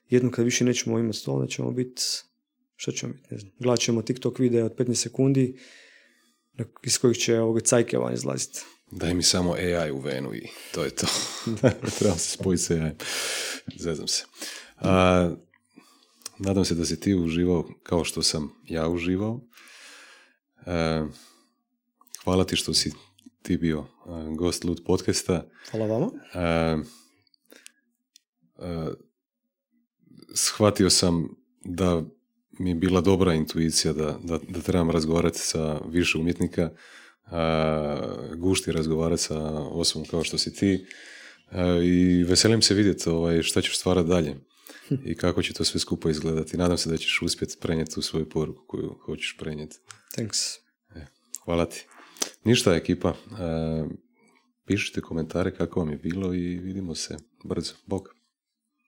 jedno kad više nećemo imati to, onda ćemo biti, što ćemo biti, ne znam, gledat ćemo TikTok video od 15 sekundi, iz kojih će ovoga cajke van izlaziti. Daj mi samo AI u venu i to je to. [laughs] Trebam se spojiti sa AI. Zezam se. A, Nadam se da si ti uživao kao što sam ja uživao. E, hvala ti što si ti bio e, gost Lud podcasta. Hvala vama. E, shvatio sam da mi je bila dobra intuicija da, da, da trebam razgovarati sa više umjetnika, gušti razgovarati sa osobom kao što si ti i veselim se vidjeti ovaj, šta ćeš stvarati dalje [laughs] i kako će to sve skupo izgledati. Nadam se da ćeš uspjeti prenijeti tu svoju poruku koju hoćeš prenijeti. Thanks. E, hvala ti. Ništa ekipa, e, pišite komentare kako vam je bilo i vidimo se brzo. Bog.